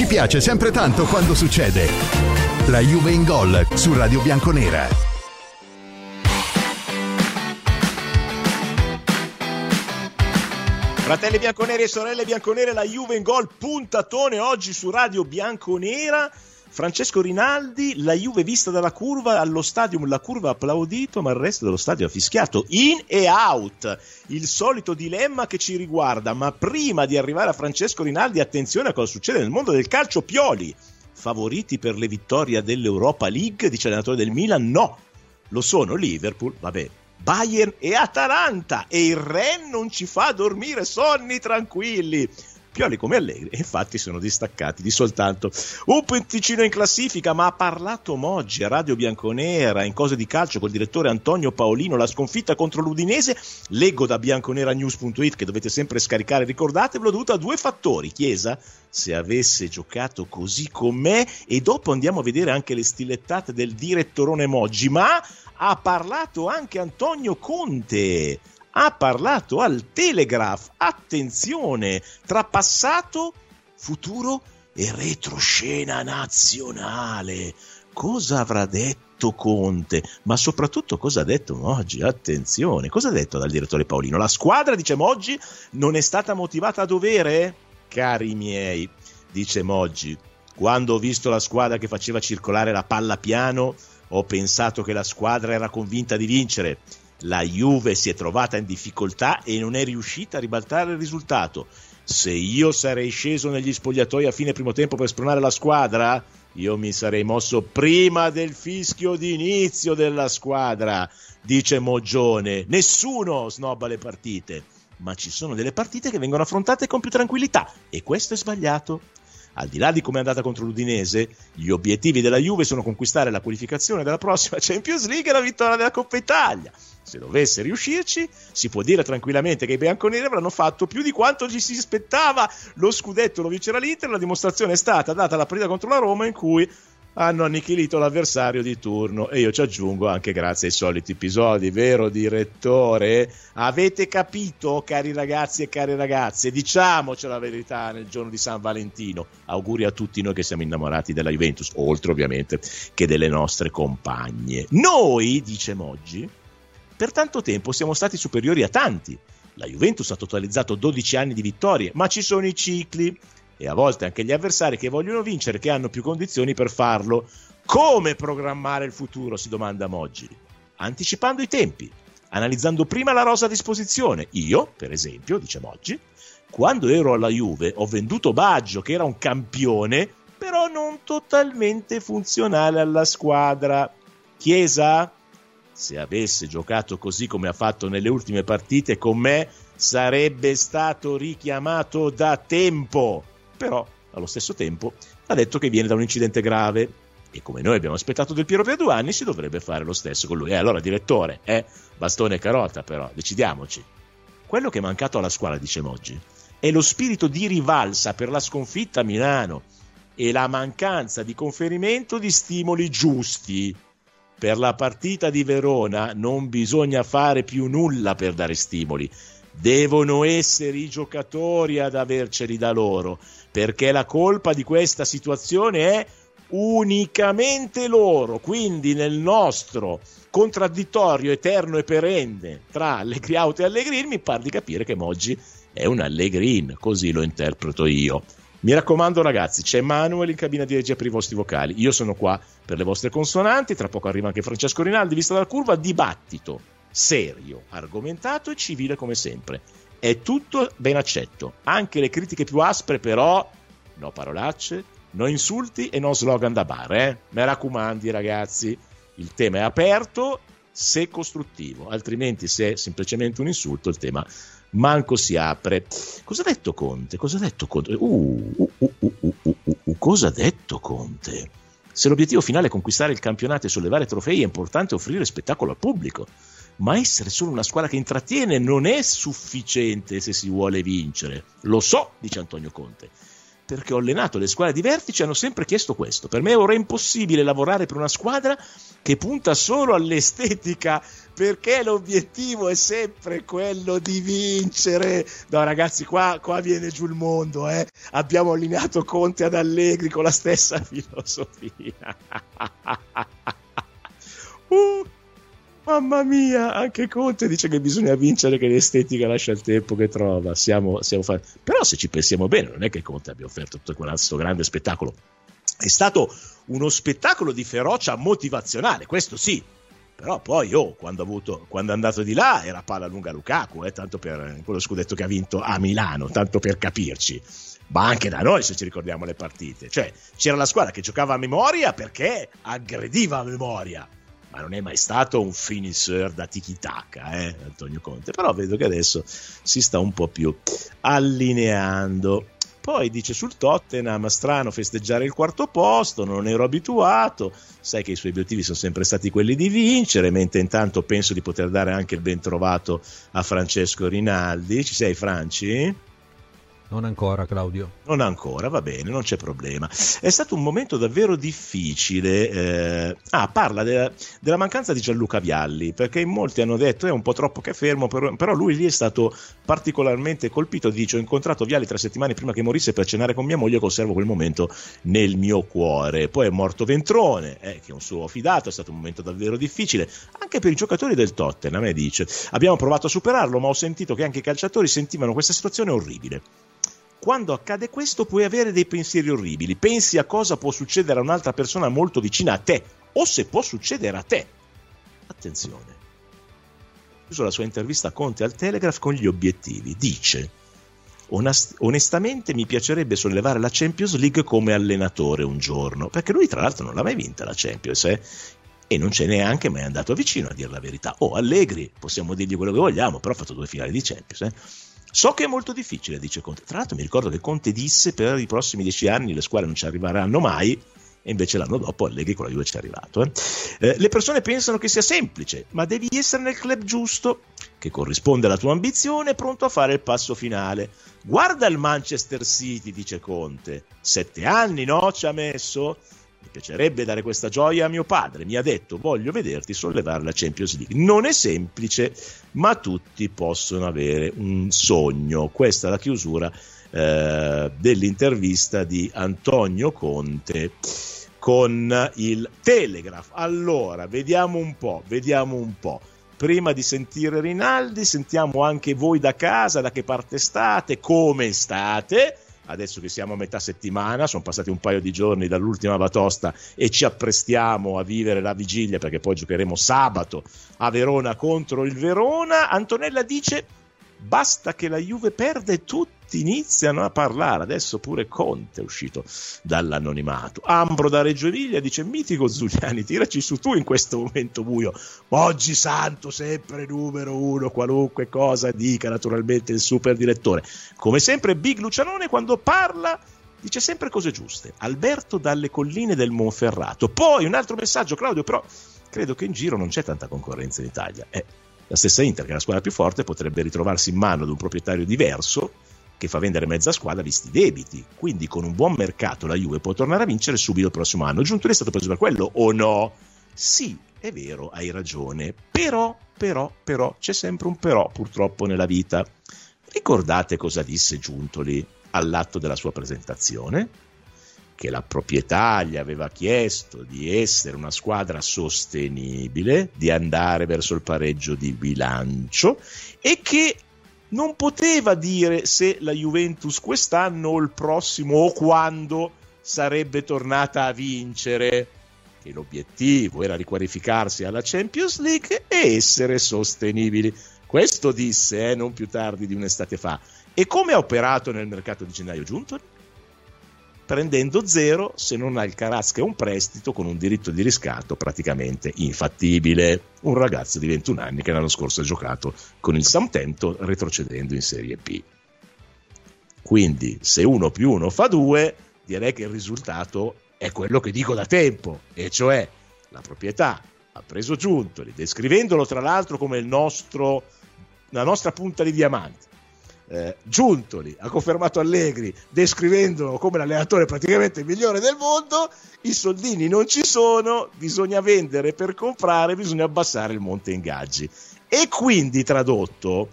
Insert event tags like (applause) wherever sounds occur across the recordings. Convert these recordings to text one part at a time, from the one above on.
Ci piace sempre tanto quando succede. La Juve in gol su Radio Bianconera. Fratelli bianconeri e sorelle bianconere, la Juve in gol puntatone oggi su Radio Bianconera. Francesco Rinaldi, la Juve vista dalla curva, allo stadium la curva ha applaudito, ma il resto dello stadio ha fischiato. In e out, il solito dilemma che ci riguarda. Ma prima di arrivare a Francesco Rinaldi, attenzione a cosa succede nel mondo del calcio. Pioli, favoriti per le vittorie dell'Europa League, dice l'allenatore del Milan, no. Lo sono Liverpool, vabbè, Bayern e Atalanta e il Ren non ci fa dormire sonni tranquilli. Pioli come Allegri, infatti sono distaccati di soltanto un punticino in classifica, ma ha parlato Moggi a Radio Bianconera in cose di calcio col direttore Antonio Paolino, la sconfitta contro l'Udinese, leggo da bianconeranews.it che dovete sempre scaricare, ricordatevelo, dovuto a due fattori, Chiesa se avesse giocato così con me e dopo andiamo a vedere anche le stilettate del direttorone Moggi, ma ha parlato anche Antonio Conte ha parlato al Telegraph. Attenzione, tra passato, futuro e retroscena nazionale. Cosa avrà detto Conte? Ma soprattutto cosa ha detto Moggi? Attenzione, cosa ha detto dal direttore Paolino? La squadra, dice Moggi, non è stata motivata a dovere? Cari miei, dice Moggi, quando ho visto la squadra che faceva circolare la palla piano, ho pensato che la squadra era convinta di vincere la Juve si è trovata in difficoltà e non è riuscita a ribaltare il risultato. Se io sarei sceso negli spogliatoi a fine primo tempo per spronare la squadra, io mi sarei mosso prima del fischio di inizio della squadra, dice Moggione. Nessuno snobba le partite, ma ci sono delle partite che vengono affrontate con più tranquillità e questo è sbagliato. Al di là di come è andata contro l'Udinese, gli obiettivi della Juve sono conquistare la qualificazione della prossima (laughs) Champions League e la vittoria della Coppa Italia. Se dovesse riuscirci, si può dire tranquillamente che i bianconeri avranno fatto più di quanto ci si aspettava. Lo scudetto lo vincerà l'Inter, la dimostrazione è stata data alla partita contro la Roma in cui hanno annichilito l'avversario di turno e io ci aggiungo anche grazie ai soliti episodi, vero direttore? Avete capito, cari ragazzi e cari ragazze? Diciamoci la verità nel giorno di San Valentino. Auguri a tutti noi che siamo innamorati della Juventus, oltre ovviamente che delle nostre compagne. Noi, dice Moggi, per tanto tempo siamo stati superiori a tanti. La Juventus ha totalizzato 12 anni di vittorie, ma ci sono i cicli e a volte anche gli avversari che vogliono vincere, che hanno più condizioni per farlo. Come programmare il futuro? si domanda Moggi. Anticipando i tempi, analizzando prima la rosa a disposizione. Io, per esempio, dice Moggi, quando ero alla Juve ho venduto Baggio, che era un campione, però non totalmente funzionale alla squadra. Chiesa, se avesse giocato così come ha fatto nelle ultime partite con me, sarebbe stato richiamato da tempo. Però, allo stesso tempo, ha detto che viene da un incidente grave. E come noi abbiamo aspettato del Piero per due anni, si dovrebbe fare lo stesso con lui. E eh, allora, direttore, eh, bastone e carota, però, decidiamoci. Quello che è mancato alla squadra, dice Moggi, è lo spirito di rivalsa per la sconfitta a Milano e la mancanza di conferimento di stimoli giusti per la partita di Verona non bisogna fare più nulla per dare stimoli. Devono essere i giocatori ad averceli da loro, perché la colpa di questa situazione è unicamente loro. Quindi nel nostro contraddittorio eterno e perenne tra Allegri e Allegrin mi pare di capire che Moggi è un Allegrin, così lo interpreto io. Mi raccomando ragazzi, c'è Manuel in cabina di regia per i vostri vocali. Io sono qua per le vostre consonanti, tra poco arriva anche Francesco Rinaldi, vista dalla curva, dibattito serio, argomentato e civile come sempre. È tutto ben accetto, anche le critiche più aspre però, no parolacce, no insulti e no slogan da bar, eh? Mi raccomandi ragazzi, il tema è aperto se costruttivo, altrimenti se è semplicemente un insulto il tema manco si apre. Cosa ha detto Conte? Cosa ha detto Conte? Uh, uh, uh, cosa ha detto Conte? Se l'obiettivo finale è conquistare il campionato e sollevare trofei, è importante offrire spettacolo al pubblico. Ma essere solo una squadra che intrattiene non è sufficiente se si vuole vincere. Lo so, dice Antonio Conte. perché ho allenato le squadre di vertice hanno sempre chiesto questo. Per me ora è impossibile lavorare per una squadra che punta solo all'estetica perché l'obiettivo è sempre quello di vincere. No, ragazzi, qua, qua viene giù il mondo. Eh? Abbiamo allineato Conte ad Allegri con la stessa (laughs) filosofia. (laughs) uh, mamma mia, anche Conte dice che bisogna vincere, che l'estetica lascia il tempo che trova. Siamo, siamo fa... Però se ci pensiamo bene, non è che Conte abbia offerto tutto questo grande spettacolo. È stato uno spettacolo di ferocia motivazionale, questo sì, però poi oh, quando, avuto, quando, è andato di là era palla lunga Lukaku, eh, tanto per quello scudetto che ha vinto a Milano, tanto per capirci. Ma anche da noi, se ci ricordiamo le partite. Cioè, c'era la squadra che giocava a memoria perché aggrediva a memoria. Ma non è mai stato un finisher da tiki-taka, eh, Antonio Conte. Però vedo che adesso si sta un po' più allineando. Poi dice sul Tottenham, strano festeggiare il quarto posto, non ero abituato, sai che i suoi obiettivi sono sempre stati quelli di vincere, mentre intanto penso di poter dare anche il ben trovato a Francesco Rinaldi. Ci sei Franci? Non ancora, Claudio. Non ancora, va bene, non c'è problema. È stato un momento davvero difficile. Eh... Ah, parla de- della mancanza di Gianluca Vialli, perché in molti hanno detto è un po' troppo che è fermo, però, lui lì è stato particolarmente colpito. Dice: Ho incontrato Vialli tre settimane prima che morisse per cenare con mia moglie, conservo quel momento nel mio cuore. Poi è morto Ventrone, eh, che è un suo fidato, è stato un momento davvero difficile, anche per i giocatori del Tottenham. Me dice: Abbiamo provato a superarlo, ma ho sentito che anche i calciatori sentivano questa situazione orribile quando accade questo puoi avere dei pensieri orribili, pensi a cosa può succedere a un'altra persona molto vicina a te o se può succedere a te. Attenzione. Chiuso la sua intervista a Conte al Telegraph con gli obiettivi. Dice: Onest- onestamente mi piacerebbe sollevare la Champions League come allenatore un giorno, perché lui tra l'altro non l'ha mai vinta la Champions, eh? e non ce n'è neanche mai andato vicino a dire la verità. Oh, Allegri, possiamo dirgli quello che vogliamo, però ha fatto due finali di Champions. Eh? So che è molto difficile, dice Conte. Tra l'altro mi ricordo che Conte disse per i prossimi dieci anni le squadre non ci arriveranno mai, e invece l'anno dopo Allegri con la Juve ci è arrivato. Eh. Eh, le persone pensano che sia semplice, ma devi essere nel club giusto, che corrisponde alla tua ambizione, pronto a fare il passo finale. Guarda il Manchester City, dice Conte. Sette anni, no? Ci ha messo? Mi piacerebbe dare questa gioia a mio padre, mi ha detto voglio vederti sollevare la Champions League. Non è semplice, ma tutti possono avere un sogno. Questa è la chiusura eh, dell'intervista di Antonio Conte con il Telegraph. Allora, vediamo un po', vediamo un po'. Prima di sentire Rinaldi, sentiamo anche voi da casa, da che parte state, come state adesso che siamo a metà settimana, sono passati un paio di giorni dall'ultima batosta e ci apprestiamo a vivere la vigilia perché poi giocheremo sabato a Verona contro il Verona. Antonella dice basta che la Juve perde e tutti iniziano a parlare. Adesso pure Conte è uscito dall'anonimato. Ambro da Reggio Emilia dice: Mitico Zuliani, tiraci su tu in questo momento buio. Oggi santo, sempre numero uno, qualunque cosa dica naturalmente il super direttore. Come sempre, Big Lucianone quando parla dice sempre cose giuste. Alberto dalle colline del Monferrato. Poi un altro messaggio, Claudio, però credo che in giro non c'è tanta concorrenza in Italia. Eh la stessa Inter, che è la squadra più forte, potrebbe ritrovarsi in mano ad un proprietario diverso che fa vendere mezza squadra visti i debiti. Quindi con un buon mercato la Juve può tornare a vincere subito il prossimo anno. Giuntoli è stato preso per quello o no? Sì, è vero, hai ragione. Però, però, però, c'è sempre un però purtroppo nella vita. Ricordate cosa disse Giuntoli all'atto della sua presentazione? Che la proprietà gli aveva chiesto di essere una squadra sostenibile, di andare verso il pareggio di bilancio e che non poteva dire se la Juventus quest'anno o il prossimo o quando sarebbe tornata a vincere, che l'obiettivo era riqualificarsi alla Champions League e essere sostenibili. Questo disse eh, non più tardi di un'estate fa. E come ha operato nel mercato di gennaio giunto? Prendendo zero se non ha il Carasca e un prestito con un diritto di riscatto praticamente infattibile. Un ragazzo di 21 anni che l'anno scorso ha giocato con il Southampton retrocedendo in Serie B. Quindi se uno più uno fa due, direi che il risultato è quello che dico da tempo, e cioè la proprietà ha preso Giuntoli, descrivendolo tra l'altro come nostro, la nostra punta di diamante eh, Giuntoli ha confermato Allegri descrivendolo come l'allenatore praticamente migliore del mondo, i soldini non ci sono, bisogna vendere per comprare, bisogna abbassare il monte ingaggi. E quindi tradotto,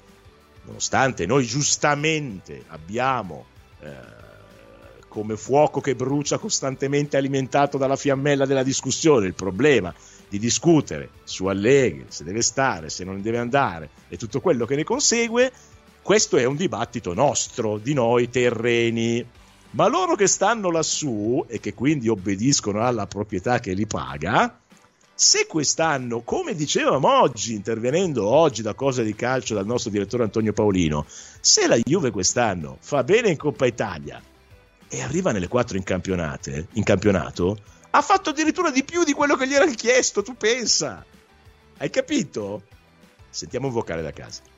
nonostante noi giustamente abbiamo eh, come fuoco che brucia costantemente alimentato dalla fiammella della discussione il problema di discutere su Allegri, se deve stare, se non deve andare e tutto quello che ne consegue, questo è un dibattito nostro, di noi terreni. Ma loro che stanno lassù e che quindi obbediscono alla proprietà che li paga, se quest'anno, come dicevamo oggi, intervenendo oggi da Cosa di Calcio dal nostro direttore Antonio Paolino, se la Juve quest'anno fa bene in Coppa Italia e arriva nelle quattro in, in campionato, ha fatto addirittura di più di quello che gli era chiesto, tu pensa. Hai capito? Sentiamo un vocale da casa.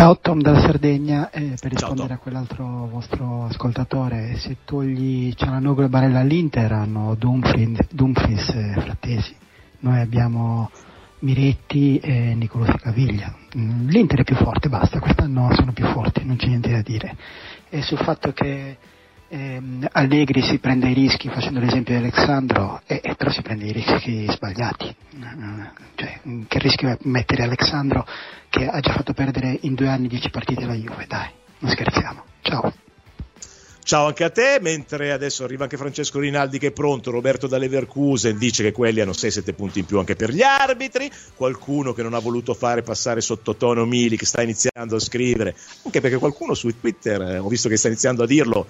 Ciao Tom dalla Sardegna, eh, per rispondere a quell'altro vostro ascoltatore, se togli Cialanoglu e Barella all'Inter hanno Dumfries, e Frattesi, noi abbiamo Miretti e Nicolo Caviglia. Mm, L'Inter è più forte, basta, quest'anno sono più forti, non c'è niente da dire. E sul fatto che ehm, Allegri si prende i rischi facendo l'esempio di Alessandro, eh, eh, però si prende i rischi sbagliati. Eh, cioè, che rischio è mettere Alessandro che ha già fatto perdere in due anni dieci partite alla Juve? Dai, non scherziamo. Ciao. Ciao anche a te, mentre adesso arriva anche Francesco Rinaldi che è pronto, Roberto da dice che quelli hanno 6-7 punti in più anche per gli arbitri, qualcuno che non ha voluto fare passare sottotono Mili che sta iniziando a scrivere, anche perché qualcuno su Twitter, eh, ho visto che sta iniziando a dirlo,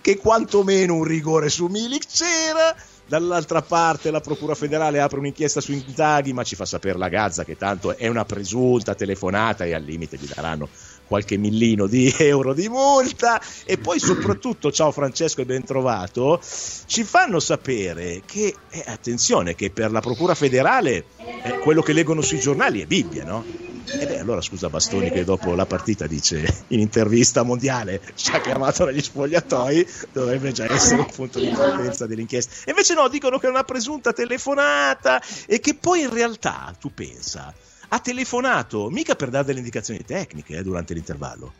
che quantomeno un rigore su Milik c'era. Dall'altra parte la Procura federale apre un'inchiesta su Intaghi, ma ci fa sapere la Gazza che tanto è una presunta telefonata e al limite gli daranno qualche millino di (laughs) euro di multa e poi soprattutto, ciao Francesco e ben trovato, ci fanno sapere che, eh, attenzione, che per la Procura federale eh, quello che leggono sui giornali è Bibbia, no? E beh, allora scusa Bastoni che dopo la partita dice in intervista mondiale ci ha chiamato negli spogliatoi, dovrebbe già essere un punto di partenza dell'inchiesta. E invece no, dicono che è una presunta telefonata e che poi in realtà, tu pensa, ha telefonato mica per dare delle indicazioni tecniche eh, durante l'intervallo,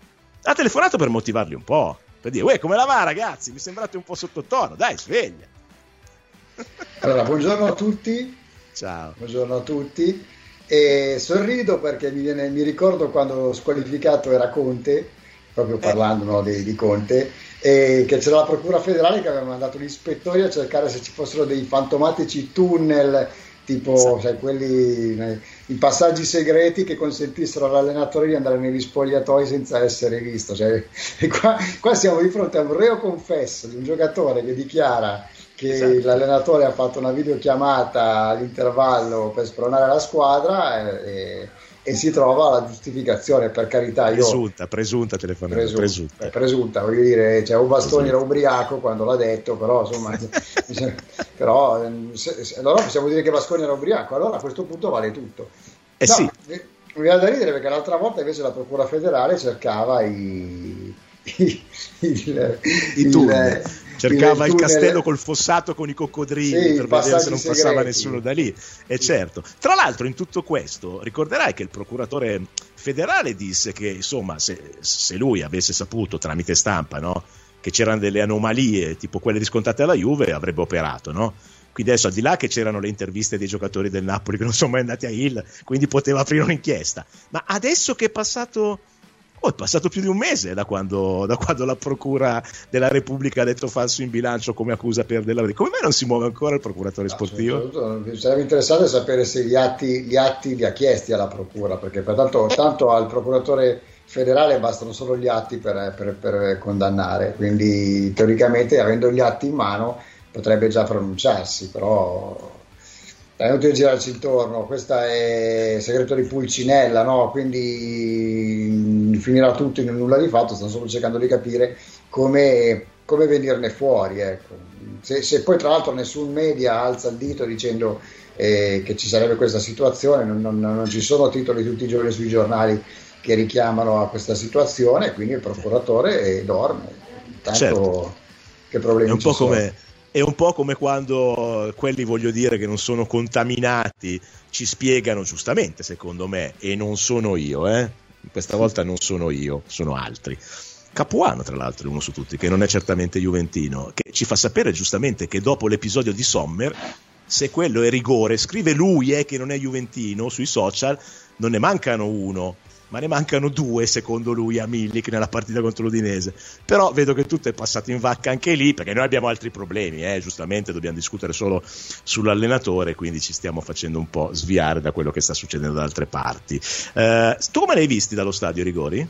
ha telefonato per motivarli un po', per dire, uè, come la va ragazzi, mi sembrate un po' sottotono, dai, sveglia. Allora, buongiorno a tutti. Ciao. Buongiorno a tutti. E sorrido perché mi, viene, mi ricordo quando squalificato era Conte, proprio eh. parlando no, di, di, Conte, e che c'era la Procura federale che aveva mandato gli ispettori a cercare se ci fossero dei fantomatici tunnel tipo esatto. sai, quelli, i passaggi segreti che consentissero all'allenatore di andare negli spogliatoi senza essere visto. Cioè, (laughs) qua, qua, siamo di fronte a un reo confesso di un giocatore che dichiara che esatto. l'allenatore ha fatto una videochiamata all'intervallo per spronare la squadra e, e si trova la giustificazione per carità io, presunta, presunta telefonata presunta, presunta. Eh, presunta voglio dire cioè, un bastone era ubriaco quando l'ha detto però insomma (laughs) però se, se, allora possiamo dire che Basconi era ubriaco allora a questo punto vale tutto eh no, sì. mi, mi viene da ridere perché l'altra volta invece la procura federale cercava i, (laughs) i, il, I il, cercava il, castello col fossato con i coccodrilli sì, per vedere se non segreti. passava nessuno da lì. E certo. Tra l'altro, in tutto questo, ricorderai che il procuratore federale disse che, insomma, se, se lui avesse saputo tramite stampa, no? Che c'erano delle anomalie tipo quelle riscontrate alla Juve, avrebbe operato, no? Quindi adesso al di là che c'erano le interviste dei giocatori del Napoli che non sono mai andati a Hill, quindi poteva aprire un'inchiesta. Ma adesso che è passato Oh, è passato più di un mese da quando, da quando, la Procura della Repubblica ha detto falso in bilancio come accusa per Della Come mai non si muove ancora il procuratore sportivo? Sarebbe interessante sapere se gli atti, gli atti, li ha chiesti alla Procura, perché pertanto tanto al procuratore federale bastano solo gli atti per, per, per condannare, quindi teoricamente avendo gli atti in mano potrebbe già pronunciarsi, però è inutile girarci intorno, questa è segreto di Pulcinella, no? quindi finirà tutto in un nulla di fatto, stanno solo cercando di capire come, come venirne fuori. Ecco. Se, se, poi tra l'altro nessun media alza il dito dicendo eh, che ci sarebbe questa situazione, non, non, non, ci sono titoli tutti i giorni sui giornali che richiamano a questa situazione, quindi il procuratore dorme. Tanto certo. che problemi è un po' come è un po' come quando quelli, voglio dire, che non sono contaminati ci spiegano giustamente, secondo me, e non sono io, eh? questa volta non sono io, sono altri. Capuano, tra l'altro, uno su tutti, che non è certamente Juventino, che ci fa sapere giustamente che dopo l'episodio di Sommer, se quello è rigore, scrive lui eh, che non è Juventino sui social, non ne mancano uno ma ne mancano due secondo lui a Milik nella partita contro l'Udinese. Però vedo che tutto è passato in vacca anche lì perché noi abbiamo altri problemi, eh? giustamente dobbiamo discutere solo sull'allenatore, quindi ci stiamo facendo un po' sviare da quello che sta succedendo da altre parti. Eh, tu come l'hai visti dallo stadio Rigori?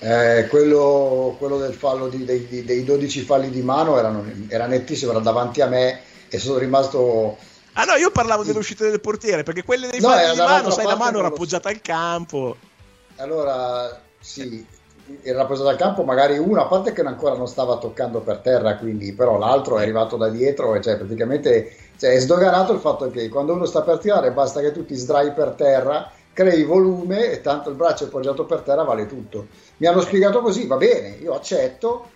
Eh, quello, quello, del fallo di, dei, dei, 12 falli di mano era, era nettissimo, era davanti a me e sono rimasto Ah no, io parlavo delle uscite del portiere, perché quelle dei no, falli di mano, sai, la mano era appoggiata al campo. Allora, sì, era appoggiata al campo, magari uno, a parte che ancora non stava toccando per terra, quindi, però l'altro è arrivato da dietro e cioè praticamente cioè, è sdoganato il fatto che quando uno sta per tirare basta che tu ti sdrai per terra, crei volume e tanto il braccio appoggiato per terra vale tutto. Mi hanno spiegato così, va bene, io accetto,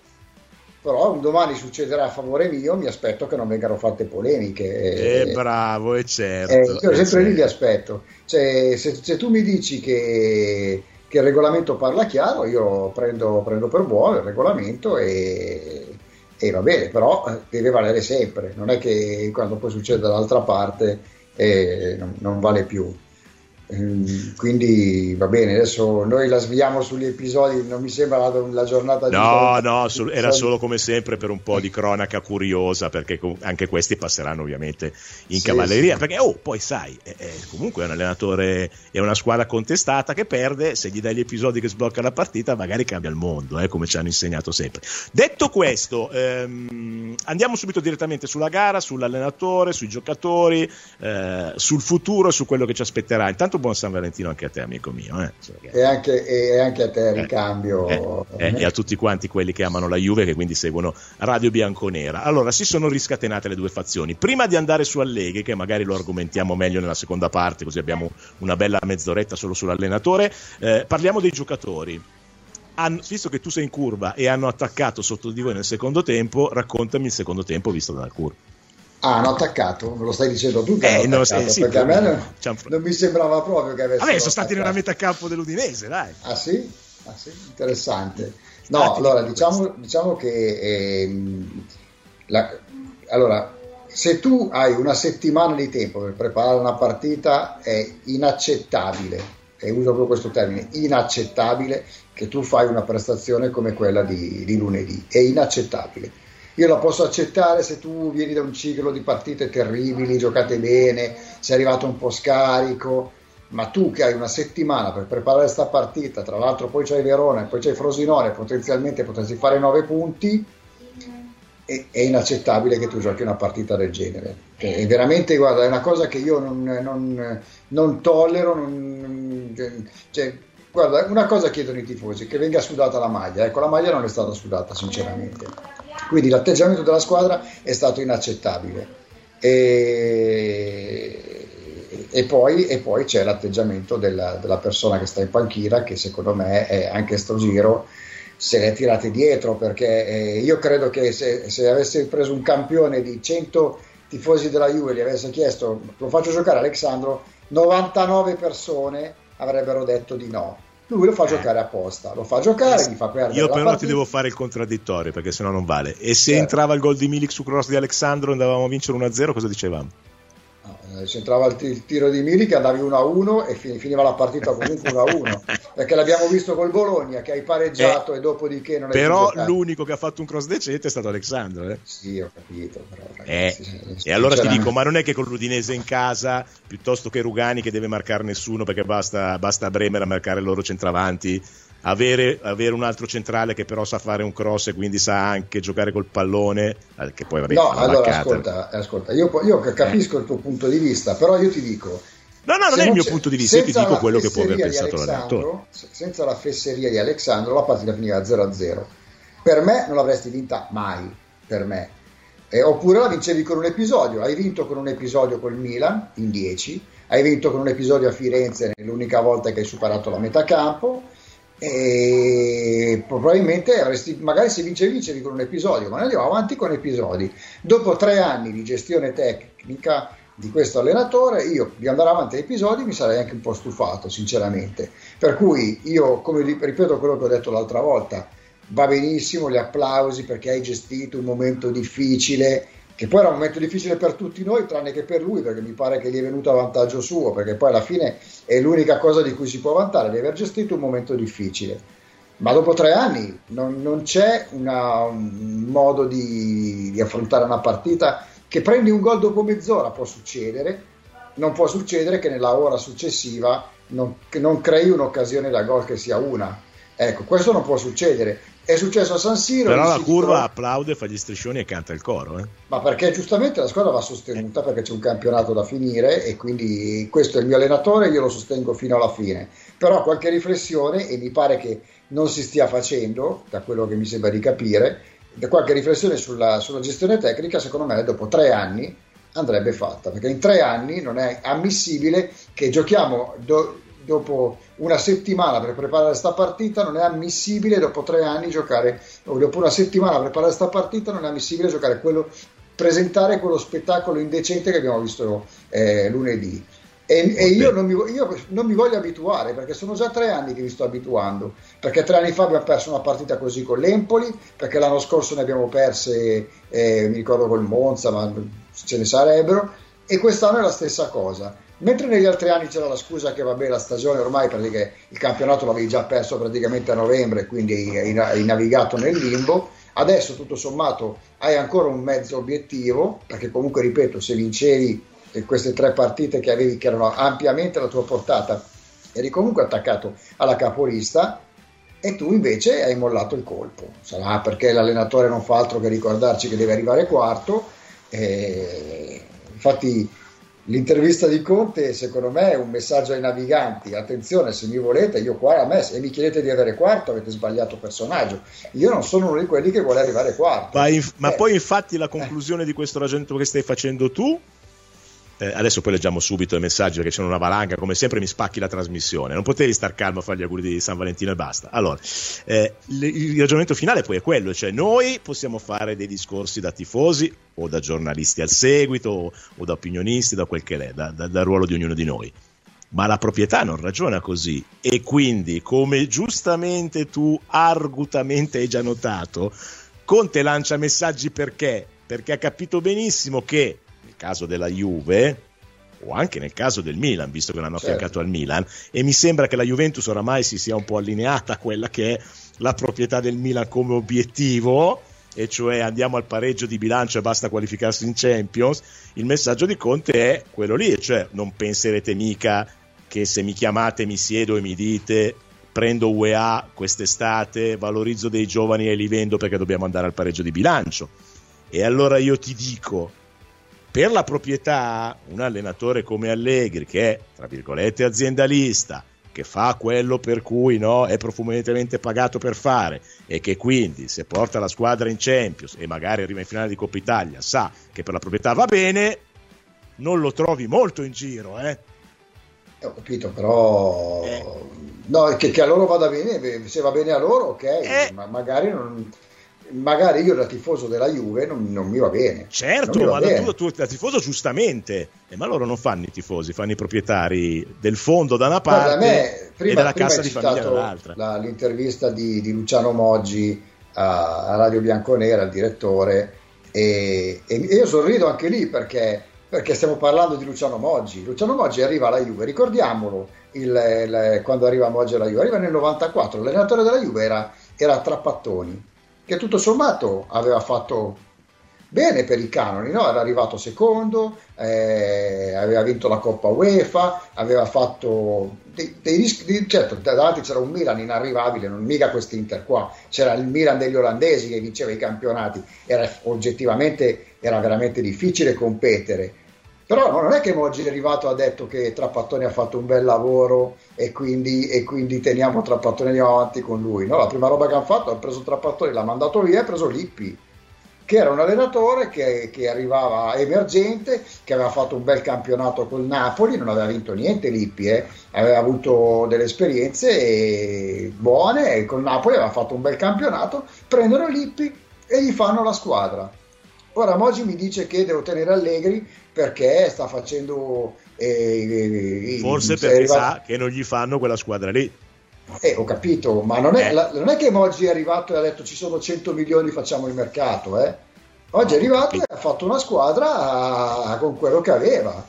però un domani succederà a favore mio, mi aspetto che non vengano fatte polemiche. Eh, bravo, è certo. Eh, io sempre certo. lì li aspetto. Cioè, se, se, tu mi dici che, che, il regolamento parla chiaro, io prendo, prendo per buono il regolamento e, e, va bene, però eh, deve valere sempre, non è che quando poi succede dall'altra parte eh, non, non vale più. Ehm, quindi va bene, adesso noi la sviamo sugli episodi, non mi sembra la, la giornata di... No, no, su, era solo come sempre per un po' di cronaca curiosa, perché anche questi passeranno ovviamente in sì, cavalleria, sì. perché oh, poi sai, è, è, comunque è un allenatore, è una squadra contestata che perde, se gli dai gli episodi che sblocca la partita magari cambia il mondo, eh, come ci hanno insegnato sempre. Detto questo, ehm, andiamo subito direttamente sulla gara, sull'allenatore, sui giocatori, eh, sul futuro e su quello che ci aspetterà. Intanto buon San Valentino anche a te, amico mio. Eh? E, anche, e, anche, a te, eh, ricambio. Eh, eh, e a tutti quanti quelli che amano la Juve, che quindi seguono Radio Bianconera. Allora, si sono riscatenate le due fazioni. Prima di andare su Alleghi, che magari lo argomentiamo meglio nella seconda parte, così abbiamo una bella mezz'oretta solo sull'allenatore, eh, parliamo dei giocatori. Hanno, visto che tu sei in curva e hanno attaccato sotto di voi nel secondo tempo, raccontami il secondo tempo visto dalla curva. Ah, hanno attaccato? Me lo stai dicendo tu? Che eh, no, sì, sì, perché a me non, non, mi sembrava proprio che avessero. Vabbè, sono stati nella metà campo dell'Udinese, dai. Ah, sì? Ah, sì? Interessante. No, allora diciamo, diciamo, che ehm, la, allora, se tu hai una settimana di tempo per preparare una partita, è inaccettabile, e uso proprio questo termine, inaccettabile che tu fai una prestazione come quella di, di lunedì. È inaccettabile io la posso accettare se tu vieni da un ciclo di partite terribili, giocate bene, sei arrivato un po' scarico, ma tu che hai una settimana per preparare questa partita, tra l'altro poi c'hai Verona e poi c'hai Frosinone, potenzialmente potresti fare 9 punti, è, è, inaccettabile che tu giochi una partita del genere. Cioè, è veramente, guarda, è una cosa che io non, non, non tollero, non, cioè, guarda, una cosa chiedono i tifosi, che venga sudata la maglia, ecco, la maglia non è stata sudata, sinceramente quindi l'atteggiamento della squadra è stato inaccettabile. E, e, poi, e poi, c'è l'atteggiamento della, della, persona che sta in panchina, che secondo me è anche sto giro se le è tirate dietro, perché eh, io credo che se, se avesse preso un campione di 100 tifosi della Juve e gli avesse chiesto lo faccio giocare Alexandro, 99 persone avrebbero detto di no lui lo fa giocare apposta, lo fa giocare, gli fa perdere. Io però ti devo fare il contraddittorio perché sennò non vale. E se certo. entrava il gol di Milik su cross di Alessandro e andavamo a vincere 1-0, cosa dicevamo? Eh, c'entrava il, t- il, tiro di Mili che andavi 1-1 e fin- finiva la partita comunque 1-1 (laughs) perché l'abbiamo visto col Bologna che hai pareggiato eh, e dopodiché non hai però l'unico che ha fatto un cross decente è stato Alexandro eh? sì ho capito però, eh, ragazzi, e allora ti dico ma non è che con l'Udinese in casa piuttosto che Rugani che deve marcare nessuno perché basta, basta Bremer a marcare il loro centravanti avere, avere, un altro centrale che però sa fare un cross e quindi sa anche giocare col pallone, che poi vabbè, No, allora ascolta, ascolta, io, io capisco eh. il tuo punto di vista, però io ti dico... No, no, non è il mio punto di vista, io ti dico quello che può aver pensato l'allenatore. Senza la fesseria di Alessandro la partita finiva 0-0. Per me non l'avresti vinta mai, per me. Eh, oppure la vincevi con un episodio, hai vinto con un episodio col Milan in 10, hai vinto con un episodio a Firenze l'unica volta che hai superato la metà campo, e probabilmente avresti, magari se vince vincevi con un episodio, ma noi andiamo avanti con episodi. Dopo tre anni di gestione tecnica di questo allenatore, io di andare avanti a episodi mi sarei anche un po' stufato, sinceramente. Per cui io, come ripeto quello che ho detto l'altra volta, va benissimo gli applausi perché hai gestito un momento difficile, che poi era un momento difficile per tutti noi, tranne che per lui, perché mi pare che gli è venuto a vantaggio suo, perché poi alla fine è l'unica cosa di cui si può vantare, di aver gestito un momento difficile. Ma dopo tre anni non, non c'è una, un modo di, di affrontare una partita che prendi un gol dopo mezz'ora, può succedere, non può succedere che nella ora successiva non, non crei un'occasione da gol che sia una. Ecco, questo non può succedere. È successo a San Siro. Però la curva trova... applaude, fa gli striscioni e canta il coro. Eh? Ma perché giustamente la squadra va sostenuta perché c'è un campionato da finire e quindi questo è il mio allenatore, io lo sostengo fino alla fine. Però qualche riflessione, e mi pare che non si stia facendo, da quello che mi sembra di capire, qualche riflessione sulla, sulla gestione tecnica, secondo me dopo tre anni andrebbe fatta, perché in tre anni non è ammissibile che giochiamo do, dopo una settimana per preparare questa partita non è ammissibile dopo tre anni giocare, o dopo una settimana per preparare questa partita non è ammissibile giocare quello, presentare quello spettacolo indecente che abbiamo visto eh, lunedì. E, e io, non mi, io, non mi, voglio abituare perché sono già tre anni che mi sto abituando. Perché tre anni fa abbiamo perso una partita così con l'Empoli, perché l'anno scorso ne abbiamo perse, eh, mi ricordo col Monza, ma ce ne sarebbero. E quest'anno è la stessa cosa. Mentre negli altri anni c'era la scusa che vabbè la stagione ormai il campionato l'avevi già perso praticamente a novembre, quindi hai navigato nel limbo, adesso tutto sommato hai ancora un mezzo obiettivo, perché comunque ripeto, se vincevi queste tre partite che avevi che erano ampiamente alla tua portata, eri comunque attaccato alla capolista e tu invece hai mollato il colpo. Sarà perché l'allenatore non fa altro che ricordarci che deve arrivare quarto. E infatti L'intervista di Conte, secondo me, è un messaggio ai naviganti. Attenzione, se mi volete, io qua a me, se mi chiedete di avere quarto, avete sbagliato personaggio. Io non sono uno di quelli che vuole arrivare quarto. Ma, inf- eh. ma poi, infatti, la conclusione eh. di questo ragionamento che stai facendo tu eh, adesso poi leggiamo subito i messaggi perché c'è una valanga, come sempre mi spacchi la trasmissione. Non potevi star calmo a fare gli auguri di San Valentino e basta. Allora, eh, il ragionamento finale poi è quello, cioè noi possiamo fare dei discorsi da tifosi o da giornalisti al seguito o, o da opinionisti, da quel che è, da, da, dal ruolo di ognuno di noi. Ma la proprietà non ragiona così e quindi, come giustamente tu argutamente hai già notato, Conte lancia messaggi perché? Perché ha capito benissimo che caso della Juve o anche nel caso del Milan, visto che l'hanno certo. affiancato al Milan, e mi sembra che la Juventus oramai si sia un po' allineata a quella che è la proprietà del Milan come obiettivo, e cioè andiamo al pareggio di bilancio e basta qualificarsi in Champions, il messaggio di Conte è quello lì, cioè non penserete mica che se mi chiamate, mi siedo e mi dite prendo UEA quest'estate, valorizzo dei giovani e li vendo perché dobbiamo andare al pareggio di bilancio. E allora io ti dico, per la proprietà un allenatore come Allegri che è tra virgolette aziendalista che fa quello per cui no, è profondamente pagato per fare e che quindi se porta la squadra in Champions e magari arriva in finale di Coppa Italia sa che per la proprietà va bene non lo trovi molto in giro eh? ho capito però eh. no, che, che, a loro vada bene se va bene a loro ok eh. ma magari non magari io da tifoso della Juve non, non mi va bene. Certo, ma bene. Tu, tu, da tifoso giustamente, eh, ma loro non fanno i tifosi, fanno i proprietari del fondo da una parte me, prima, e della cassa di famiglia dall'altra. La, l'intervista di, di, Luciano Moggi a, a, Radio Bianconera, il direttore, e, e, io sorrido anche lì perché, perché, stiamo parlando di Luciano Moggi. Luciano Moggi arriva alla Juve, ricordiamolo il, il, quando arriva Moggi alla Juve, arriva nel 94, l'allenatore della Juve era, era Trappattoni che tutto sommato aveva fatto bene per i canoni, no? era arrivato secondo, eh, aveva vinto la Coppa UEFA, aveva fatto dei, dei rischi, certo davanti c'era un Milan inarrivabile, non mica quest'Inter qua, c'era il Milan degli olandesi che vinceva i campionati, era oggettivamente era veramente difficile competere. Però non è che Moggi è arrivato e ha detto che Trappattoni ha fatto un bel lavoro e quindi, e quindi teniamo Trappattoni andiamo avanti con lui. No, la prima roba che hanno fatto ha preso Trappattoni, l'ha mandato via e ha preso Lippi, che era un allenatore che, che, arrivava emergente, che aveva fatto un bel campionato col Napoli, non aveva vinto niente Lippi, eh. aveva avuto delle esperienze buone e col Napoli aveva fatto un bel campionato, prendono Lippi e gli fanno la squadra. Ora Moggi mi dice che devo tenere Allegri perché sta facendo... Eh, Forse perché arrivato... sa che non gli fanno quella squadra lì. Eh, ho capito, ma non è, eh. la, non è che oggi è arrivato e ha detto ci sono 100 milioni, facciamo il mercato, eh? Oggi è arrivato e ha fatto una squadra con quello che aveva.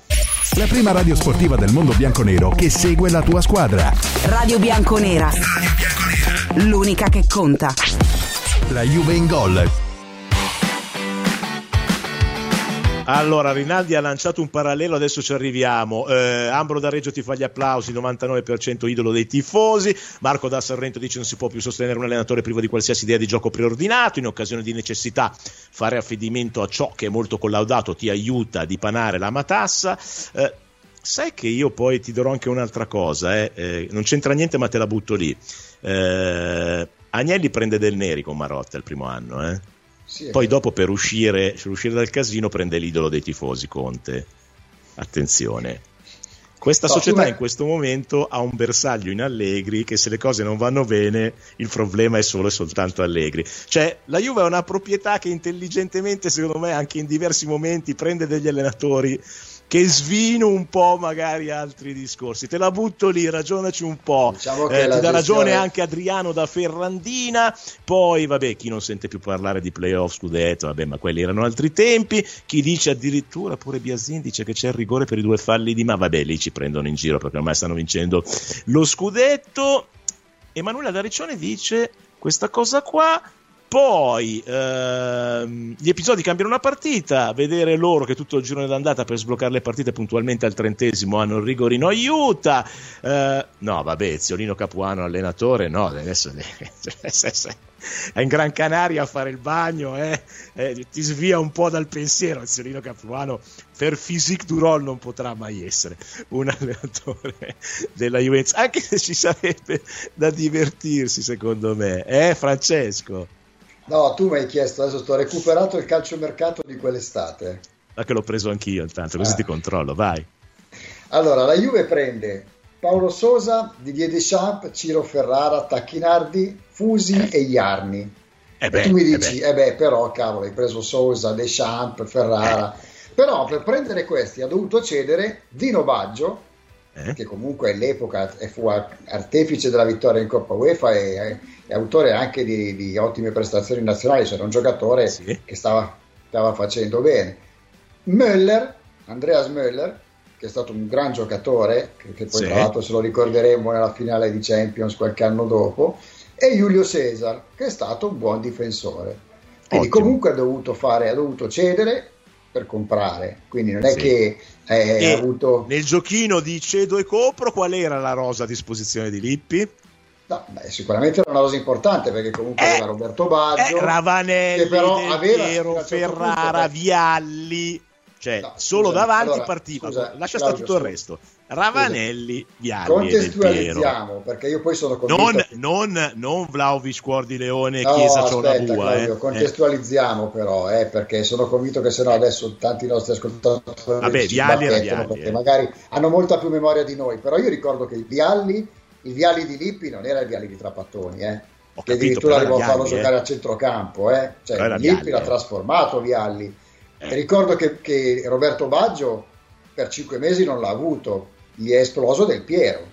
La prima radio sportiva del mondo bianconero che segue la tua squadra. Radio Bianconera. L'unica che conta. La Juve in gol Allora, Rinaldi ha lanciato un parallelo, adesso ci arriviamo. Eh, Ambro da Reggio ti fa gli applausi, 99% idolo dei tifosi. Marco da Sorrento dice non si può più sostenere un allenatore privo di qualsiasi idea di gioco preordinato. In occasione di necessità, fare affidamento a ciò che è molto collaudato ti aiuta a dipanare la matassa. Eh, sai che io poi ti darò anche un'altra cosa, eh? Eh, non c'entra niente, ma te la butto lì. Eh, Agnelli prende del Neri con Marotta il primo anno, eh? Sì, Poi dopo per uscire, per uscire dal casino prende l'idolo dei tifosi Conte. Attenzione. Questa no, società in questo momento ha un bersaglio in Allegri che se le cose non vanno bene il problema è solo e soltanto Allegri. Cioè la Juve è una proprietà che intelligentemente secondo me anche in diversi momenti prende degli allenatori che svino un po' magari altri discorsi. Te la butto lì, ragionaci un po'. Diciamo eh, ti dà gestione... ragione anche Adriano da Ferrandina. Poi, vabbè, chi non sente più parlare di playoff, scudetto, vabbè, ma quelli erano altri tempi. Chi dice addirittura, pure Biasin dice che c'è il rigore per i due falli di Ma, vabbè, lì ci prendono in giro perché ormai stanno vincendo lo scudetto. Emanuele Dariccione dice questa cosa qua poi ehm, gli episodi cambiano una partita, vedere loro che tutto il girone d'andata per sbloccare le partite puntualmente al trentesimo hanno il rigorino aiuta. Eh, no, vabbè, Ziolino Capuano, allenatore, no, adesso (laughs) è in Gran Canaria a fare il bagno, eh, eh, ti svia un po' dal pensiero. Ziolino Capuano per physique du role non potrà mai essere un allenatore della Juventus, anche se ci sarebbe da divertirsi, secondo me, eh, Francesco? No, tu mi hai chiesto, adesso sto recuperato il calciomercato di quell'estate. Ma che l'ho preso anch'io intanto, così ah. ti controllo, vai. Allora, la Juve prende Paolo Sosa, Didier Deschamps, Ciro Ferrara, Tacchinardi, Fusi eh. e Iarni. Eh beh, e tu mi dici, eh beh. eh beh. però cavolo, hai preso Sosa, Deschamps, Ferrara. Eh. Però per prendere questi ha dovuto cedere Dino Baggio, eh? che comunque all'epoca fu artefice della vittoria in Coppa UEFA e, e autore anche di, di, ottime prestazioni nazionali, c'era un giocatore sì. che stava, stava, facendo bene. Möller, Andreas Möller, che è stato un gran giocatore, che, che poi sì. tra l'altro se lo ricorderemo nella finale di Champions qualche anno dopo, e Giulio Cesar, che è stato un buon difensore. Quindi Ottimo. comunque ha dovuto, fare, ha dovuto cedere per comprare, quindi non è sì. che eh, ha avuto... Nel giochino di cedo e compro qual era la rosa a disposizione di Lippi? No, beh, sicuramente era una cosa importante perché comunque eh, aveva Roberto Baggio, eh, Ravanelli, che però aveva Piero, certo Ferrara, punto, Vialli, cioè no, solo scusa, davanti allora, partiva, scusa, lascia stare tutto il resto. Ravanelli, Vialli Contestualizziamo, perché io poi sono. Non, che... non, non Vlaovic, Cuor di Leone, no, Chiesa, aspetta, Bua, Claudio, eh. contestualizziamo però, eh, perché sono convinto che sennò adesso tanti nostri ascoltatori Vabbè, Vialli era Vialli, perché eh. magari hanno molta più memoria di noi, però io ricordo che il Vialli, il Vialli di Lippi non era il Vialli di Trapattoni, eh. Ho che capito, addirittura arrivò a farlo giocare a centrocampo, eh. cioè Lippi l'ha trasformato Vialli. E ricordo che, che Roberto Baggio per cinque mesi non l'ha avuto, gli è esploso del Piero,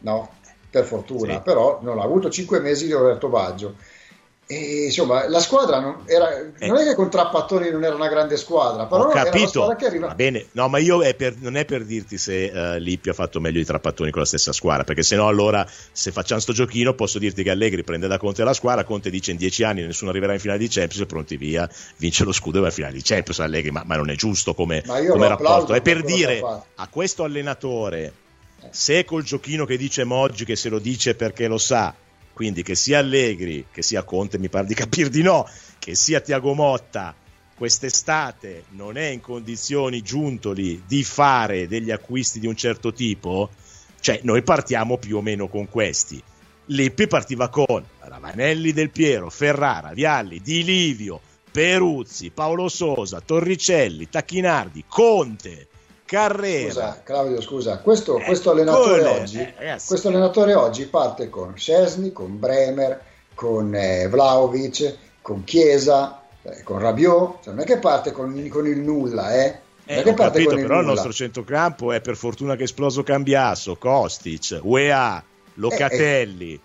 no? Per fortuna, sì. però non ha avuto cinque mesi di Roberto Baggio. E, insomma, la squadra non, era, eh. non, è che con Trapattoni non era una grande squadra, però Ho capito. Arriva... Va bene, no, ma io è per, non è per dirti se uh, Lippi ha fatto meglio di Trapattoni con la stessa squadra, perché se no allora se facciamo sto giochino posso dirti che Allegri prende da Conte la squadra, Conte dice in dieci anni nessuno arriverà in finale di Champions e pronti via, vince lo scudo e va in finale di Champions Allegri, ma, ma non è giusto come, come rapporto. È per dire a questo allenatore, se col giochino che dice Moggi, che se lo dice perché lo sa, quindi che sia Allegri, che sia Conte, mi pare di capire di no, che sia Tiago Motta, quest'estate non è in condizioni giuntoli di fare degli acquisti di un certo tipo, cioè noi partiamo più o meno con questi. Lippi partiva con Ravanelli del Piero, Ferrara, Vialli, Di Livio, Peruzzi, Paolo Sosa, Torricelli, Tacchinardi, Conte, Carrera. Scusa, Claudio, scusa, questo, eh, questo, allenatore, Cole, oggi, eh, questo allenatore oggi parte con Scesni, con Bremer, con eh, Vlaovic, con Chiesa, eh, con Rabiot, cioè, non è che parte con, con il nulla, eh? Eh, ho capito, però nulla. il nostro centrocampo è per fortuna che è esploso Cambiasso, Kostic, UEA, Locatelli, eh, eh.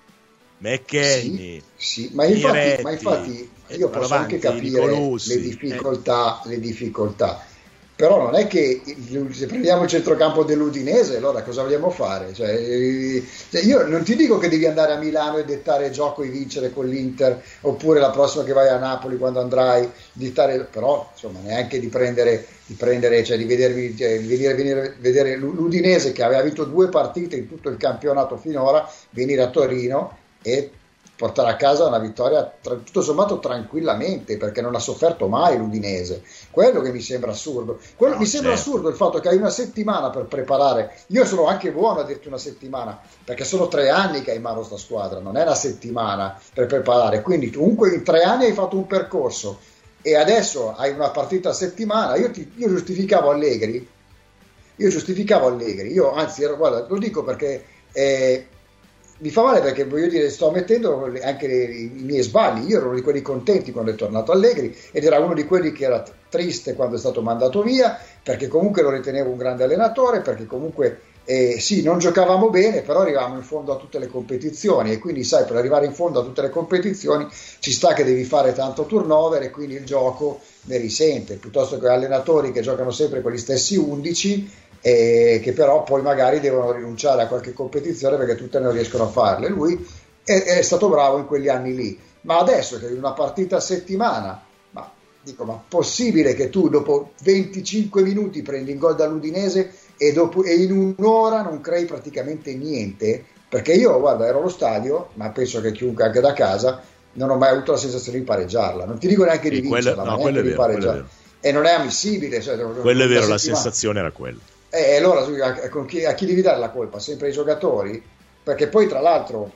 McKenny, sì, sì, ma, infatti, ma infatti io posso avanti, anche capire le difficoltà, le difficoltà però non è che se prendiamo il centrocampo dell'Udinese allora cosa vogliamo fare? Cioè, cioè, io non ti dico che devi andare a Milano e dettare gioco e vincere con l'Inter oppure la prossima che vai a Napoli quando andrai dettare, però insomma neanche di prendere di prendere cioè di, vedervi, cioè, di venire, venire, vedere l'Udinese che aveva vinto due partite in tutto il campionato finora venire a Torino e portare a casa una vittoria tra, tutto sommato tranquillamente perché non ha sofferto mai l'Udinese. Quello che mi sembra assurdo. Quello, no, mi sembra certo. assurdo il fatto che hai una settimana per preparare. Io sono anche buono a dirti una settimana perché sono tre anni che hai in mano sta squadra, non è una settimana per preparare. Quindi comunque in tre anni hai fatto un percorso e adesso hai una partita a settimana. Io, ti, io giustificavo Allegri. Io giustificavo Allegri. Io anzi, guarda, lo dico perché. Eh, mi fa male perché voglio dire, sto ammettendo anche i, i miei sbagli. Io ero uno di quelli contenti quando è tornato Allegri ed era uno di quelli che era triste quando è stato mandato via perché comunque lo ritenevo un grande allenatore, perché comunque eh, sì, non giocavamo bene, però arrivavamo in fondo a tutte le competizioni e quindi sai, per arrivare in fondo a tutte le competizioni ci sta che devi fare tanto turnover e quindi il gioco ne risente, piuttosto che allenatori che giocano sempre con gli stessi 11 e che però poi magari devono rinunciare a qualche competizione perché tutte non riescono a farle. Lui è, è stato bravo in quegli anni lì, ma adesso che è una partita a settimana, ma dico, ma possibile che tu dopo 25 minuti prendi in gol dall'Udinese e, dopo, e in un'ora non crei praticamente niente? Perché io, guarda, ero allo stadio, ma penso che chiunque anche da casa non ho mai avuto la sensazione di pareggiarla. Non ti dico neanche di vincerla, no, ma neanche di pareggiarla. E non è ammissibile. Cioè, quello è vero, la sensazione era quella. E allora a chi, a chi devi dare la colpa? Sempre ai giocatori? Perché poi tra l'altro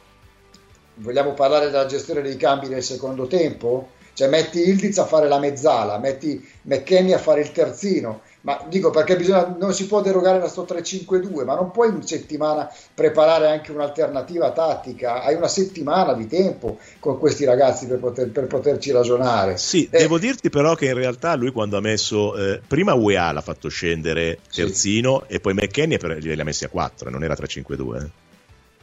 vogliamo parlare della gestione dei cambi nel secondo tempo? Cioè metti Ildiz a fare la mezzala, metti McKenny a fare il terzino, ma dico perché bisogna, non si può derogare da sto 3-5-2, ma non puoi in settimana preparare anche un'alternativa tattica, hai una settimana di tempo con questi ragazzi per, poter, per poterci ragionare. Sì, eh, devo dirti però che in realtà lui quando ha messo, eh, prima UEA l'ha fatto scendere terzino sì. e poi McKenny li ha messi a 4, non era 3-5-2.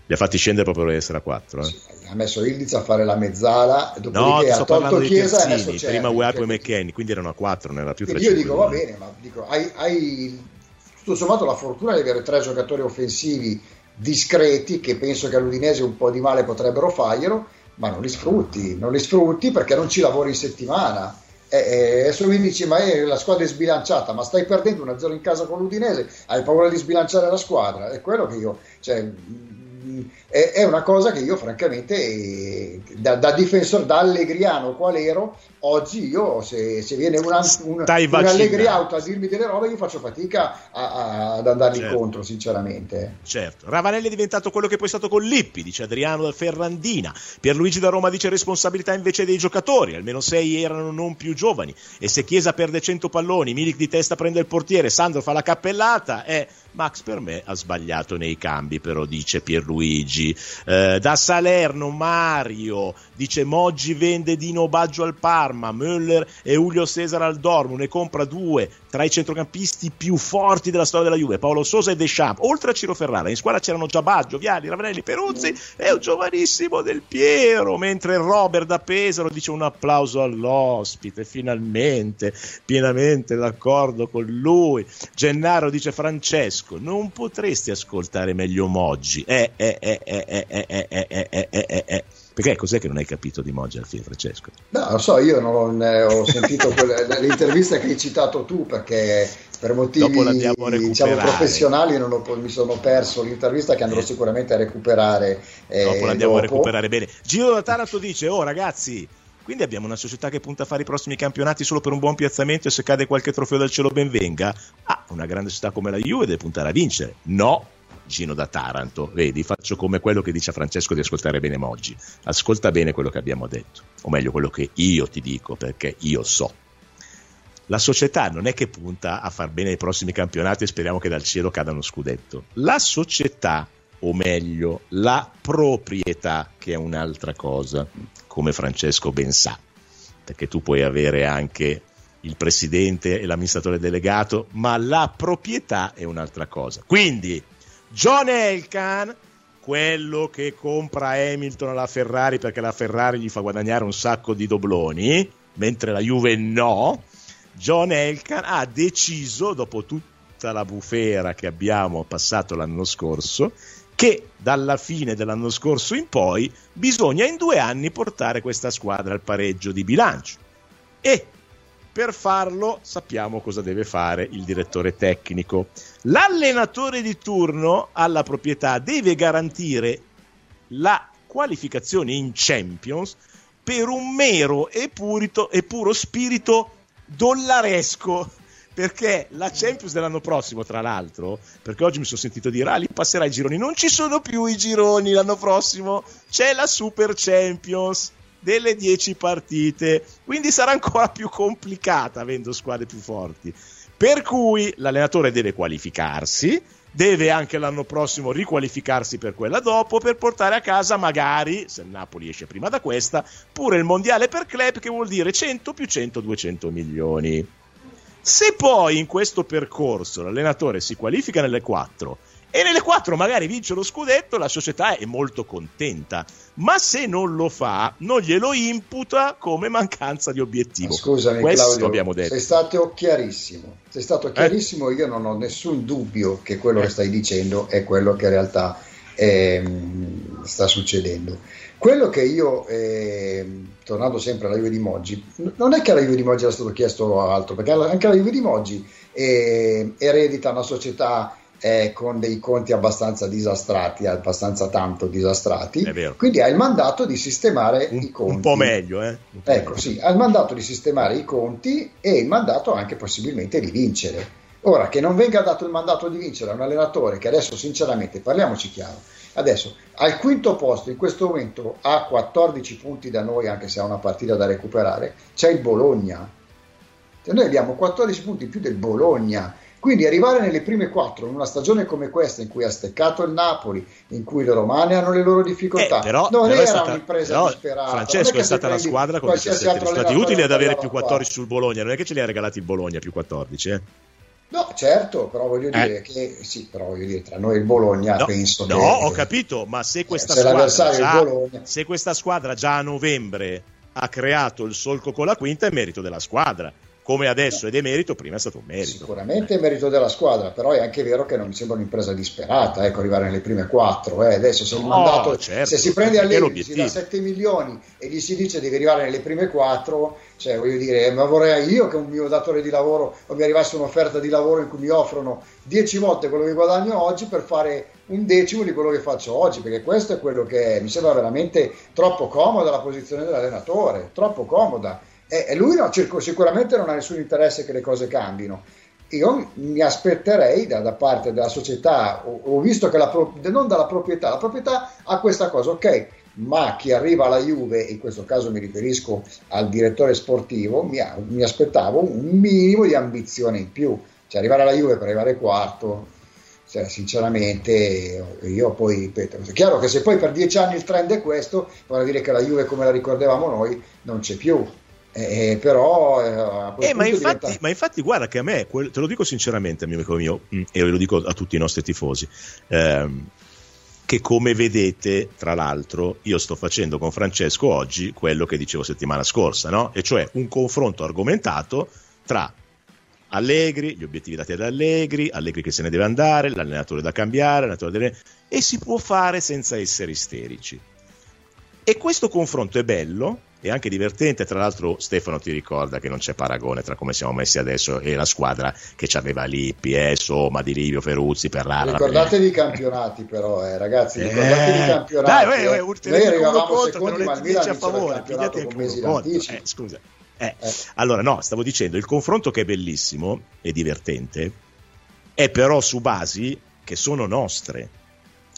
Li ha fatti scendere proprio per essere a 4. Eh. Sì, ha messo Ildiz a fare la mezzala, dopodiché no, ha tolto Chiesa e Cervi, Prima UEA poi McKenny, quindi erano a 4, non era più 3 Io dico va bene, ma dico, hai, hai tutto sommato la fortuna di avere tre giocatori offensivi discreti che penso che all'Udinese un po' di male potrebbero farglielo, ma non li sfrutti, non li sfrutti perché non ci lavori in settimana. E, e adesso mi dici, ma è, la squadra è sbilanciata, ma stai perdendo 1-0 in casa con l'Udinese, hai paura di sbilanciare la squadra. È quello che io, cioè, and è, è, una cosa che io francamente da, da difensore, da allegriano qual ero, oggi io se, se viene un, un, un allegri auto a dirmi delle robe io faccio fatica a, a, ad andargli certo. contro sinceramente. Certo, Ravanelli è diventato quello che poi è stato con Lippi, dice Adriano da Ferrandina, Pierluigi da Roma dice responsabilità invece dei giocatori, almeno sei erano non più giovani. E se Chiesa perde 100 palloni, Milik di testa prende il portiere, Sandro fa la cappellata, eh, Max per me ha sbagliato nei cambi però dice Pierluigi eh, da Salerno Mario dice Moggi vende Dino Baggio al Parma, Müller e Julio Cesar al Dortmund, ne compra due tra i centrocampisti più forti della storia della Juve, Paolo Sosa e Deschamps, oltre a Ciro Ferrara, in squadra c'erano già Baggio, Viali, Ravanelli, Peruzzi e un giovanissimo Del Piero, mentre Robert da Pesaro dice un applauso all'ospite, finalmente, pienamente d'accordo con lui. Gennaro dice Francesco, non potresti ascoltare meglio Moggi, eh, eh, eh, eh, eh, eh, eh, eh, eh, eh, eh. eh. Perché cos'è che non hai capito di fine, Francesco? No, lo so, io non ho sentito quelle, l'intervista che hai citato tu perché per motivi diciamo, professionali non ho, mi sono perso l'intervista che andrò eh. sicuramente a recuperare. Eh, dopo l'andiamo dopo. a recuperare bene. Giro da Taranto dice, oh ragazzi, quindi abbiamo una società che punta a fare i prossimi campionati solo per un buon piazzamento e se cade qualche trofeo dal cielo ben venga? Ah, una grande società come la Juve deve puntare a vincere. No, Gino da Taranto. Vedi, faccio come quello che dice a Francesco di ascoltare bene Moggi. Ascolta bene quello che abbiamo detto, o meglio quello che io ti dico, perché io so. La società non è che punta a far bene i prossimi campionati e speriamo che dal cielo cada uno scudetto. La società, o meglio, la proprietà, che è un'altra cosa, come Francesco ben sa, perché tu puoi avere anche il presidente e l'amministratore delegato, ma la proprietà è un'altra cosa. Quindi John Elkan, quello che compra Hamilton alla Ferrari perché la Ferrari gli fa guadagnare un sacco di dobloni, mentre la Juve no, John Elkan ha deciso, dopo tutta la bufera che abbiamo passato l'anno scorso, che dalla fine dell'anno scorso in poi bisogna in due anni portare questa squadra al pareggio di bilancio. E per farlo sappiamo cosa deve fare il direttore tecnico. L'allenatore di turno alla proprietà deve garantire la qualificazione in Champions per un mero e, purito, e puro spirito dollaresco perché la Champions dell'anno prossimo, tra l'altro, perché oggi mi sono sentito dire, ah, lì passerà i gironi, non ci sono più i gironi l'anno prossimo, c'è la Super Champions delle 10 partite, quindi sarà ancora più complicata avendo squadre più forti. Per cui l'allenatore deve qualificarsi, deve anche l'anno prossimo riqualificarsi per quella dopo per portare a casa magari, se il Napoli esce prima da questa, pure il mondiale per club che vuol dire 100 più 100 200 milioni. Se poi in questo percorso l'allenatore si qualifica nelle 4 e nelle 4 magari vince lo scudetto, la società è molto contenta, ma se non lo fa non glielo imputa come mancanza di obiettivo. Scusami Questo Claudio, abbiamo detto. sei stato chiarissimo, sei stato chiarissimo, eh? io non ho nessun dubbio che quello eh. che stai dicendo è quello che in realtà eh, sta succedendo. Quello che io, eh, tornando sempre alla Juve di Moggi, non è che alla Juve di Moggi era stato chiesto altro, perché anche la Juve di Moggi eh, eredita una società eh, con dei conti abbastanza disastrati, abbastanza tanto disastrati, quindi ha il mandato di sistemare un, i conti. Un po' meglio, eh? Po ecco, meglio. sì, ha il mandato di sistemare i conti e il mandato anche possibilmente di vincere. Ora, che non venga dato il mandato di vincere a un allenatore che adesso sinceramente, parliamoci chiaro, adesso al quinto posto in questo momento ha 14 punti da noi, anche se ha una partita da recuperare, c'è il Bologna. Cioè noi abbiamo 14 punti in più del Bologna quindi arrivare nelle prime quattro in una stagione come questa, in cui ha steccato il Napoli, in cui le romane hanno le loro difficoltà, eh, però, non però era stata, un'impresa però, disperata. Francesco è, è stata la squadra con 17 risultati utili ad avere più 14 sul Bologna, non è che ce li ha regalati il Bologna più 14, eh? No, certo, però voglio dire eh. che sì, però voglio dire, tra noi il Bologna no, penso no, che. No, ho capito, ma se questa, se squadra già, se questa squadra già a novembre ha creato il solco con la quinta, è merito della squadra come adesso ed è merito, prima è stato un merito. Sicuramente è merito della squadra, però è anche vero che non mi sembra un'impresa disperata, ecco, arrivare nelle prime quattro. Eh. Adesso se, il mandato, certo, se si prende Allegri, si dà 7 milioni e gli si dice devi arrivare nelle prime quattro, cioè voglio dire, ma vorrei io che un mio datore di lavoro o mi arrivasse un'offerta di lavoro in cui mi offrono 10 volte quello che guadagno oggi per fare un decimo di quello che faccio oggi, perché questo è quello che è. mi sembra veramente troppo comoda la posizione dell'allenatore, troppo comoda e lui no, sicuramente non ha nessun interesse che le cose cambino. Io mi aspetterei da, da parte della società, ho, ho visto che la, non dalla proprietà, la proprietà ha questa cosa, ok, ma chi arriva alla Juve, in questo caso mi riferisco al direttore sportivo, mi, mi, aspettavo un minimo di ambizione in più. Cioè arrivare alla Juve per arrivare quarto, cioè, sinceramente io poi ripeto, è chiaro che se poi per dieci anni il trend è questo, vuol dire che la Juve come la ricordavamo noi non c'è più. Eh, però eh, eh, ma, infatti, diventa... ma, infatti, guarda che a me, te lo dico sinceramente, mio amico mio, mm, e lo dico a tutti i nostri tifosi, ehm, che come vedete, tra l'altro, io sto facendo con Francesco oggi quello che dicevo settimana scorsa, no? e cioè un confronto argomentato tra Allegri, gli obiettivi dati ad Allegri, Allegri che se ne deve andare, l'allenatore da cambiare, deve... e si può fare senza essere isterici. E questo confronto è bello e anche divertente. Tra l'altro, Stefano ti ricorda che non c'è paragone tra come siamo messi adesso e la squadra che ci aveva Lippi, eh, Soma, Di Livio, Ferruzzi, Perrara. Ricordatevi i campionati, però, eh, ragazzi. Ricordatevi i campionati. Dai, eh, eh, noi arrivavamo conto secondi, ma il Milan a favore. Pigliate con mesi eh, scusa. Eh, eh. Allora, no, stavo dicendo, il confronto che è bellissimo e divertente è però su basi che sono nostre.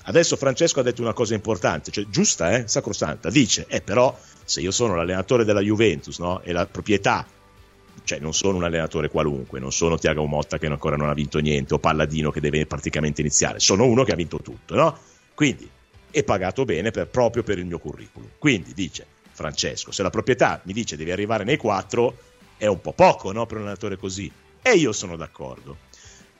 Adesso Francesco ha detto una cosa importante, cioè giusta, eh, sacrosanta, dice, eh però se io sono l'allenatore della Juventus no, e la proprietà, cioè non sono un allenatore qualunque, non sono Tiago Motta che ancora non ha vinto niente o Palladino che deve praticamente iniziare, sono uno che ha vinto tutto, no? Quindi è pagato bene per, proprio per il mio curriculum. Quindi dice Francesco, se la proprietà mi dice devi arrivare nei quattro, è un po' poco no, per un allenatore così. E io sono d'accordo.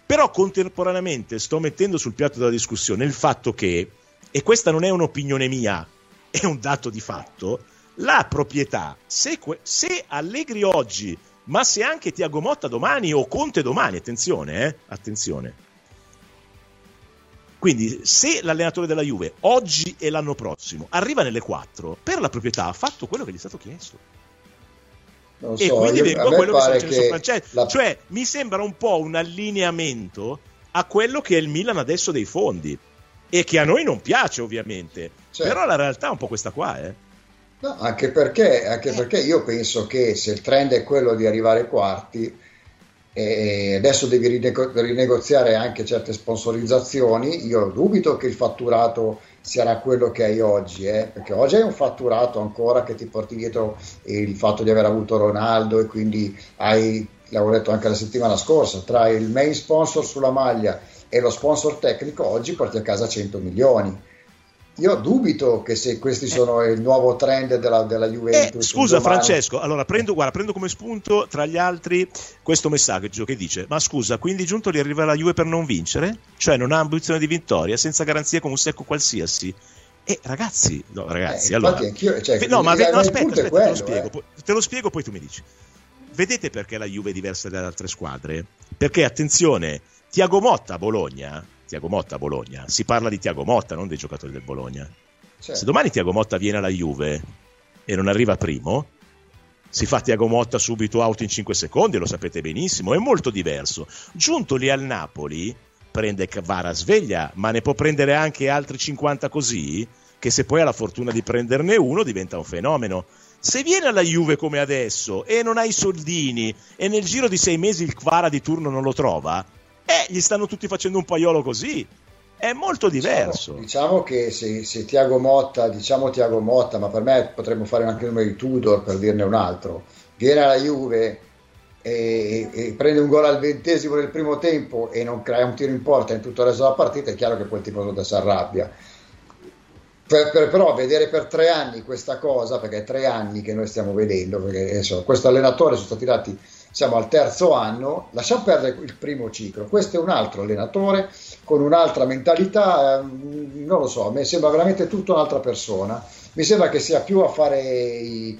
Però contemporaneamente sto mettendo sul piatto della discussione il fatto che, e questa non è un'opinione mia, è un dato di fatto, la proprietà, se, se Allegri oggi, ma se anche Tiago Motta domani o Conte domani, attenzione, eh, attenzione. Quindi se l'allenatore della Juve oggi e l'anno prossimo arriva nelle 4, per la proprietà ha fatto quello che gli è stato chiesto. Non e so, quindi vengo a quello che sta facendo che Francesco. La... Cioè, mi sembra un po' un allineamento a quello che è il Milan adesso dei fondi. E che a noi non piace, ovviamente. Certo. Però la realtà è un po' questa qua, eh. No, anche perché, anche perché io penso che se il trend è quello di arrivare ai quarti, e adesso devi rinego- rinegoziare anche certe sponsorizzazioni, io dubito che il fatturato sarà quello che hai oggi, eh? perché oggi hai un fatturato ancora che ti porti dietro il fatto di aver avuto Ronaldo e quindi hai, l'avevo detto anche la settimana scorsa, tra il main sponsor sulla maglia e lo sponsor tecnico oggi porti a casa 100 milioni io dubito che se questi sono il nuovo trend della, della Juventus. Eh, scusa domani... Francesco, allora prendo, guarda, prendo, come spunto tra gli altri questo messaggio che dice: Ma scusa, quindi Giuntoli arriva alla Juve per non vincere? Cioè non ha ambizione di vittoria, senza garanzia con un secco qualsiasi? E ragazzi, no, ragazzi, eh, allora, cioè, no, ma no, aspetta, aspetta quello, te, lo spiego, eh. te lo spiego, poi tu mi dici. Vedete perché la Juve è diversa dalle altre squadre? Perché attenzione, Tiago Motta a Bologna Tiago Motta a Bologna. Si parla di Tiago Motta, non dei giocatori del Bologna. Certo. Se domani Tiago Motta viene alla Juve e non arriva primo, si fa Tiago Motta subito out in 5 secondi, lo sapete benissimo, è molto diverso. Giunto lì al Napoli, prende Vara sveglia, ma ne può prendere anche altri 50 così, che se poi ha la fortuna di prenderne uno diventa un fenomeno. Se viene alla Juve come adesso e non ha i soldini e nel giro di sei mesi il Kvara di turno non lo trova, eh, gli stanno tutti facendo un paiolo così. È molto diciamo, diverso. Diciamo, diciamo che se, se, Tiago Motta, diciamo Tiago Motta, ma per me potremmo fare anche il nome di Tudor per dirne un altro, viene alla Juve e, e, prende un gol al ventesimo del primo tempo e non crea un tiro in porta in tutto il resto della partita, è chiaro che quel tipo si arrabbia. Per, per, però vedere per tre anni questa cosa, perché è tre anni che noi stiamo vedendo, perché adesso, questo allenatore sono stati dati siamo al terzo anno, lasciamo perdere il primo ciclo, questo è un altro allenatore con un'altra mentalità, ehm, non lo so, a me sembra veramente tutta un'altra persona, mi sembra che sia più a fare i,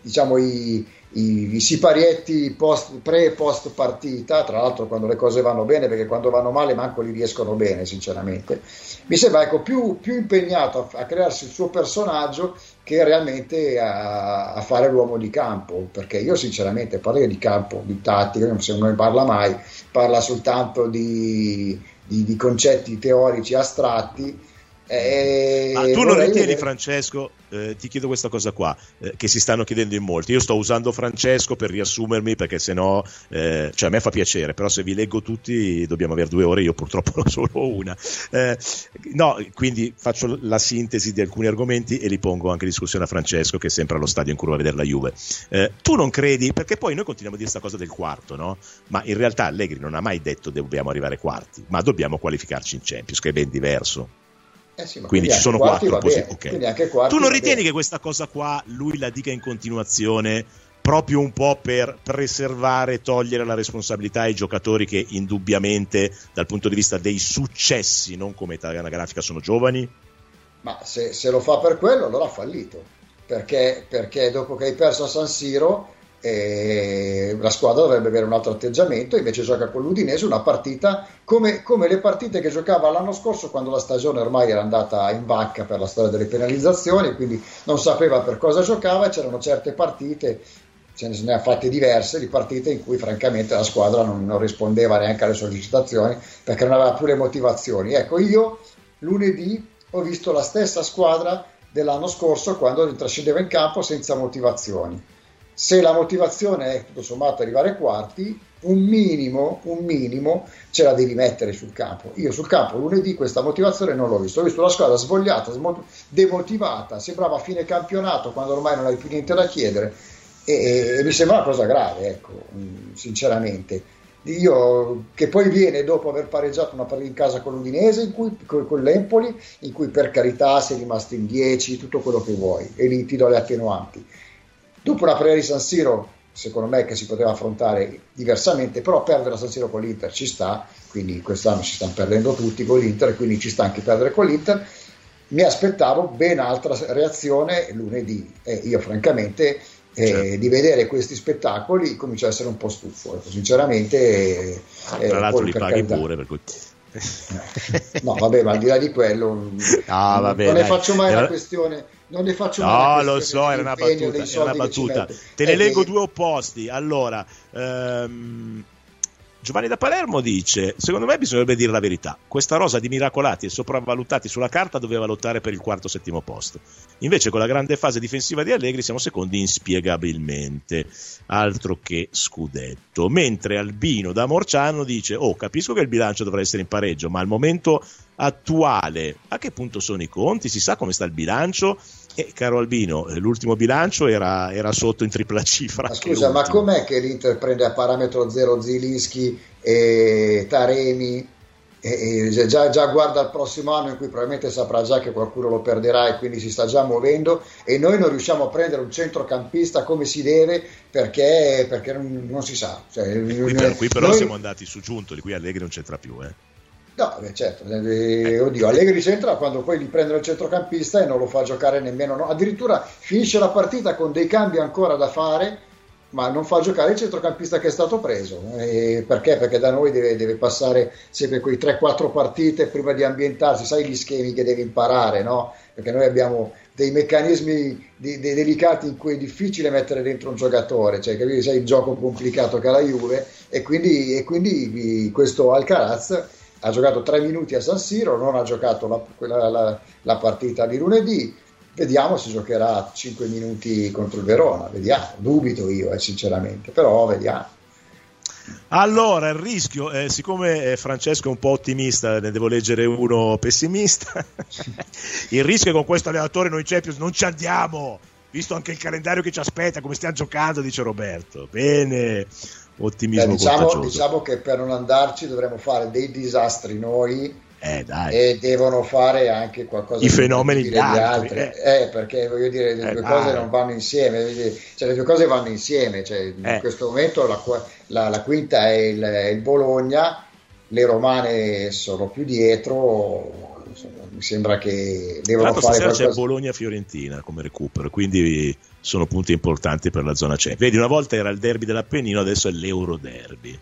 diciamo i, i, i siparietti post, pre e post partita, tra l'altro quando le cose vanno bene, perché quando vanno male manco li riescono bene, sinceramente. Mi sembra ecco, più, più impegnato a, a, crearsi il suo personaggio che realmente a, a, fare l'uomo di campo, perché io sinceramente parlo di campo, di tattica, non, non ne parla mai, parla soltanto di, di, di concetti teorici astratti eh, Ma tu non ritieni, vedere... Francesco, eh, ti chiedo questa cosa qua, eh, che si stanno chiedendo in molti. Io sto usando Francesco per riassumermi perché sennò, eh, cioè a me fa piacere, però se vi leggo tutti dobbiamo avere due ore, io purtroppo (laughs) ho solo una. Eh, no, quindi faccio la sintesi di alcuni argomenti e li pongo anche in discussione a Francesco che è sempre allo stadio in cui va a vedere la Juve. Tu non credi, perché poi noi continuiamo a dire questa cosa del quarto, no? Ma in realtà Allegri non ha mai detto dobbiamo arrivare quarti, ma dobbiamo qualificarci in Champions, che è ben diverso. Eh sì, quindi, ci sono quattro possibilità. Okay. Tu non ritieni bene. che questa cosa qua lui la dica in continuazione proprio un po' per preservare e togliere la responsabilità ai giocatori che indubbiamente dal punto di vista dei successi, non come età anagrafica, sono giovani? Ma se, se, lo fa per quello allora ha fallito, perché, perché dopo che hai perso a San Siro e la squadra dovrebbe avere un altro atteggiamento, invece gioca con l'Udinese una partita come, come, le partite che giocava l'anno scorso quando la stagione ormai era andata in vacca per la storia delle penalizzazioni, quindi non sapeva per cosa giocava, c'erano certe partite, ce ne ha fatte diverse di partite in cui francamente la squadra non, non rispondeva neanche alle sollecitazioni perché non aveva più le motivazioni. Ecco, io lunedì ho visto la stessa squadra dell'anno scorso quando trascendeva in campo senza motivazioni se la motivazione è tutto sommato arrivare quarti, un minimo, un minimo ce la devi mettere sul campo. Io sul campo lunedì questa motivazione non l'ho visto, ho visto la squadra svogliata, demotivata, sembrava fine campionato quando ormai non hai più niente da chiedere e, e mi sembra una cosa grave, ecco, sinceramente. Io, che poi viene dopo aver pareggiato una partita in casa con l'Udinese, in cui, con, con l'Empoli, in cui per carità sei rimasto in 10, tutto quello che vuoi, e lì ti do le attenuanti. Dopo una partita di San Siro, secondo me che si poteva affrontare diversamente, però perdere a San Siro con l'Inter ci sta, quindi quest'anno si stanno perdendo tutti con l'Inter, quindi ci sta anche perdere con l'Inter. Mi aspettavo ben altra reazione lunedì e io francamente eh, certo. di vedere questi spettacoli comincia a essere un po' stufo, ecco, sinceramente. Eh, Tra l'altro li paghi carità. pure per cui... no, vabbè, ma al di là di quello, no, vabbè, non ne faccio mai una questione. Non ne faccio no, lo so, era una battuta. Era una battuta. Te ne leggo due opposti. Allora, ehm, Giovanni da Palermo dice: Secondo me bisognerebbe dire la verità. Questa rosa di miracolati e sopravvalutati sulla carta doveva lottare per il quarto settimo posto. Invece, con la grande fase difensiva di Allegri, siamo secondi inspiegabilmente. Altro che scudetto. Mentre Albino da Morciano dice: Oh, capisco che il bilancio dovrà essere in pareggio, ma al momento attuale, a che punto sono i conti? Si sa come sta il bilancio? E caro Albino, l'ultimo bilancio era, era sotto in tripla (laughs) cifra. Ma scusa, ma com'è che l'Inter prende a parametro zero Zilinski e Taremi? E, e già, già, guarda il prossimo anno in cui probabilmente saprà già che qualcuno lo perderà e quindi si sta già muovendo e noi non riusciamo a prendere un centrocampista come si deve perché, perché non, non, si sa. Cioè, qui, per, qui però noi... siamo andati su giunto, di qui Allegri non c'entra più. Eh. No, beh, certo, eh, oddio, Allegri c'entra quando poi gli prendono il centrocampista e non lo fa giocare nemmeno, no? addirittura finisce la partita con dei cambi ancora da fare, ma non fa giocare il centrocampista che è stato preso. E perché? Perché da noi deve, deve passare sempre quei 3-4 partite prima di ambientarsi, sai gli schemi che deve imparare, no? Perché noi abbiamo dei meccanismi di, di, delicati in cui è difficile mettere dentro un giocatore, cioè capire sai il gioco complicato che ha la Juve e quindi, e quindi questo Alcaraz ha giocato tre minuti a San Siro, non ha giocato la, la, la, la partita di lunedì. Vediamo se giocherà 5 minuti contro il Verona, vediamo, dubito io eh, sinceramente, però vediamo. Allora, il rischio, eh, siccome Francesco è un po' ottimista, ne devo leggere uno pessimista, (laughs) il rischio è che con questo allenatore noi Champions non ci andiamo, visto anche il calendario che ci aspetta, come stiamo giocando, dice Roberto. Bene, ottimismo Beh, diciamo, diciamo, che per non andarci dovremmo fare dei disastri noi eh, e devono fare anche qualcosa i fenomeni di altri, altri. Eh. eh. perché voglio dire le eh, due cose non vanno insieme cioè, le due cose vanno insieme cioè, in eh. questo momento la, la, la quinta è il, è il, Bologna le romane sono più dietro insomma, mi sembra che devono fare qualcosa... c'è Bologna-Fiorentina come recupero quindi sono punti importanti per la zona CE. Vedi, una volta era il derby dell'Appennino, adesso è l'Euro derby.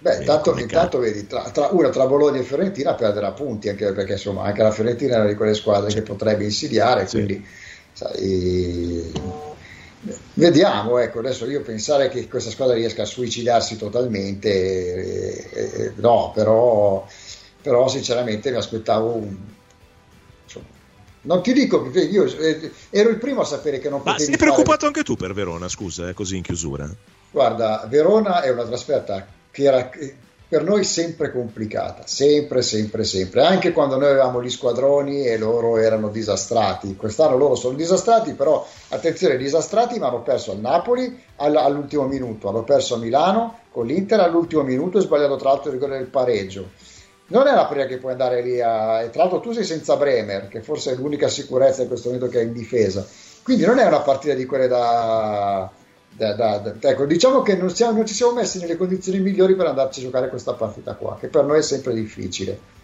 Beh, tanto, intanto vedi, tra, tra, una tra Bologna e Fiorentina perderà punti, anche perché insomma anche la Fiorentina è una di quelle squadre che potrebbe insidiare, sì. quindi sai, vediamo, ecco, adesso io pensare che questa squadra riesca a suicidarsi totalmente, eh, eh, no, però, però sinceramente mi aspettavo un, non ti dico, io eh, ero il primo a sapere che non Ma sei preoccupato fare... anche tu per Verona, scusa, eh, così in chiusura? Guarda, Verona è una trasferta che era per noi sempre complicata, sempre, sempre, sempre. Anche quando noi avevamo gli squadroni e loro erano disastrati. Quest'anno loro sono disastrati, però attenzione, disastrati, ma hanno perso al Napoli all'ultimo minuto, hanno perso a Milano con l'Inter all'ultimo minuto e sbagliato tra l'altro il rigore del pareggio non è la prima che puoi andare lì a... E tra l'altro tu sei senza Bremer, che forse è l'unica sicurezza in questo momento che è in difesa. Quindi non è una partita di quelle da... da, da, da ecco, diciamo che non, siamo, non, ci siamo messi nelle condizioni migliori per andarci a giocare questa partita qua, che per noi è sempre difficile.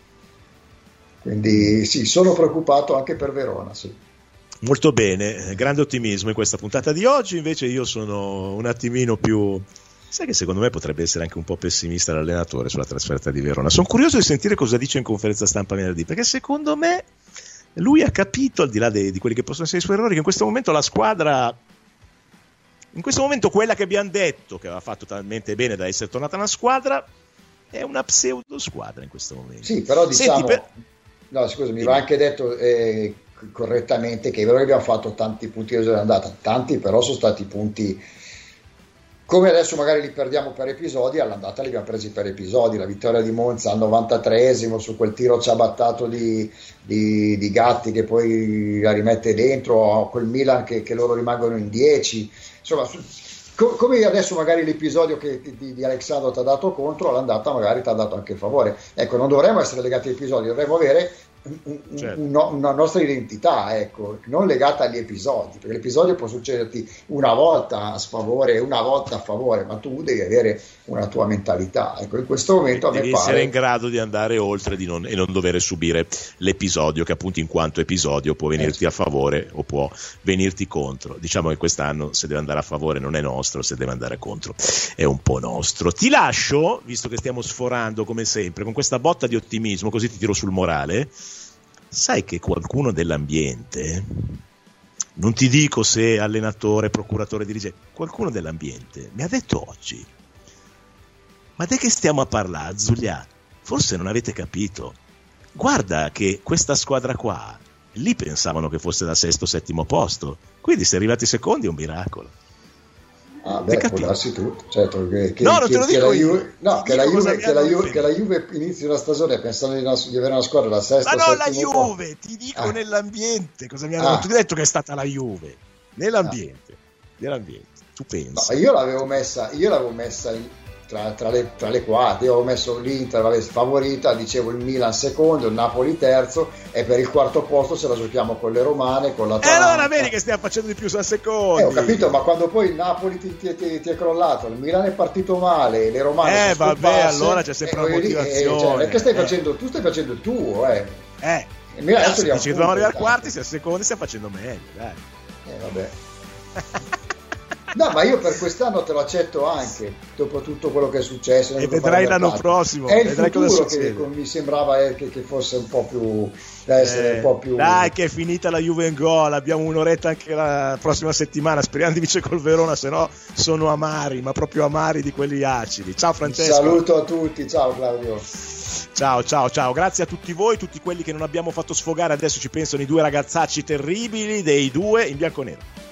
Quindi sì, sono preoccupato anche per Verona, sì. Molto bene, grande ottimismo in questa puntata di oggi, invece io sono un attimino più Sai che secondo me potrebbe essere anche un po' pessimista l'allenatore sulla trasferta di Verona. Sono curioso di sentire cosa dice in conferenza stampa venerdì, perché secondo me lui ha capito, al di là de, di quelli che possono essere i suoi errori, che in questo momento la squadra in questo momento quella che abbiamo detto che aveva fatto talmente bene da essere tornata una squadra è una pseudo squadra in questo momento. Sì, però diciamo Senti, per... No, scusa, mi va anche detto eh, correttamente che è vero che abbiamo fatto tanti punti di andata, tanti però sono stati punti come adesso magari li perdiamo per episodi, all'andata li abbiamo presi per episodi, la vittoria di Monza al 93esimo su quel tiro ciabattato di, di, di Gatti che poi la rimette dentro, quel Milan che, che loro rimangono in 10, insomma su, co- come adesso magari l'episodio che, di, di Alexandro ti ha dato contro, all'andata magari ti ha dato anche favore, ecco non dovremmo essere legati agli episodi, dovremmo avere certo. una nostra identità, ecco, non legata agli episodi, perché l'episodio può succederti una volta a sfavore e una volta a favore, ma tu devi avere una tua mentalità. Ecco, in questo momento devi a me essere pare... in grado di andare oltre di non, e non dover subire l'episodio, che appunto in quanto episodio può venirti eh, a favore o può venirti contro. Diciamo che quest'anno se deve andare a favore non è nostro, se deve andare contro è un po' nostro. Ti lascio, visto che stiamo sforando come sempre, con questa botta di ottimismo, così ti tiro sul morale sai che qualcuno dell'ambiente, non ti dico se allenatore, procuratore, dirigente, qualcuno dell'ambiente mi ha detto oggi, ma di che stiamo a parlare, Zulia? Forse non avete capito. Guarda che questa squadra qua, lì pensavano che fosse da sesto o settimo posto, quindi se arrivati secondi è un miracolo. Ah, beh, può darsi tutto. Certo, che, che, no, non te lo dico che. Juve, no, che la, Juve, che, la Juve, che la Juve inizi una stagione pensando di, una, di, avere una squadra da sesta Ma no, la Juve, ti dico ah. nell'ambiente. Cosa mi hanno ah. detto che è stata la Juve? Nell'ambiente. Ah. Nell'ambiente. Tu pensi? No, io l'avevo messa, io l'avevo messa in, tra, tra, le, tra, le, quattro. Io avevo messo l'Inter vabbè, favorita, dicevo il Milan secondo, il Napoli terzo e per il quarto posto se la giochiamo con le romane, con la E allora vedi che stiamo facendo di più sul secondo. Eh, ho capito, ma quando poi il Napoli ti, ti, ti, ti, è crollato, il Milan è partito male, le romane Eh vabbè, allora c'è sempre una motivazione. Eh, cioè, perché stai facendo, tu stai facendo il tuo, eh. Eh. Il Milan adesso se ci dobbiamo arrivare al quarti, se al secondo stiamo facendo meglio, dai. Eh vabbè. (laughs) No, ma io per quest'anno te lo accetto anche, dopo tutto quello che è successo. E vedrai l'anno prossimo. È il futuro che mi sembrava eh, che, che, fosse un po' più... Eh, un po' più... Dai che è finita la Juve in gol, abbiamo un'oretta anche la prossima settimana, speriamo di vincere col Verona, se no sono amari, ma proprio amari di quelli acidi. Ciao Francesco. saluto a tutti, ciao Claudio. Ciao, ciao, ciao, grazie a tutti voi, tutti quelli che non abbiamo fatto sfogare, adesso ci pensano i due ragazzacci terribili dei due in bianco-nero.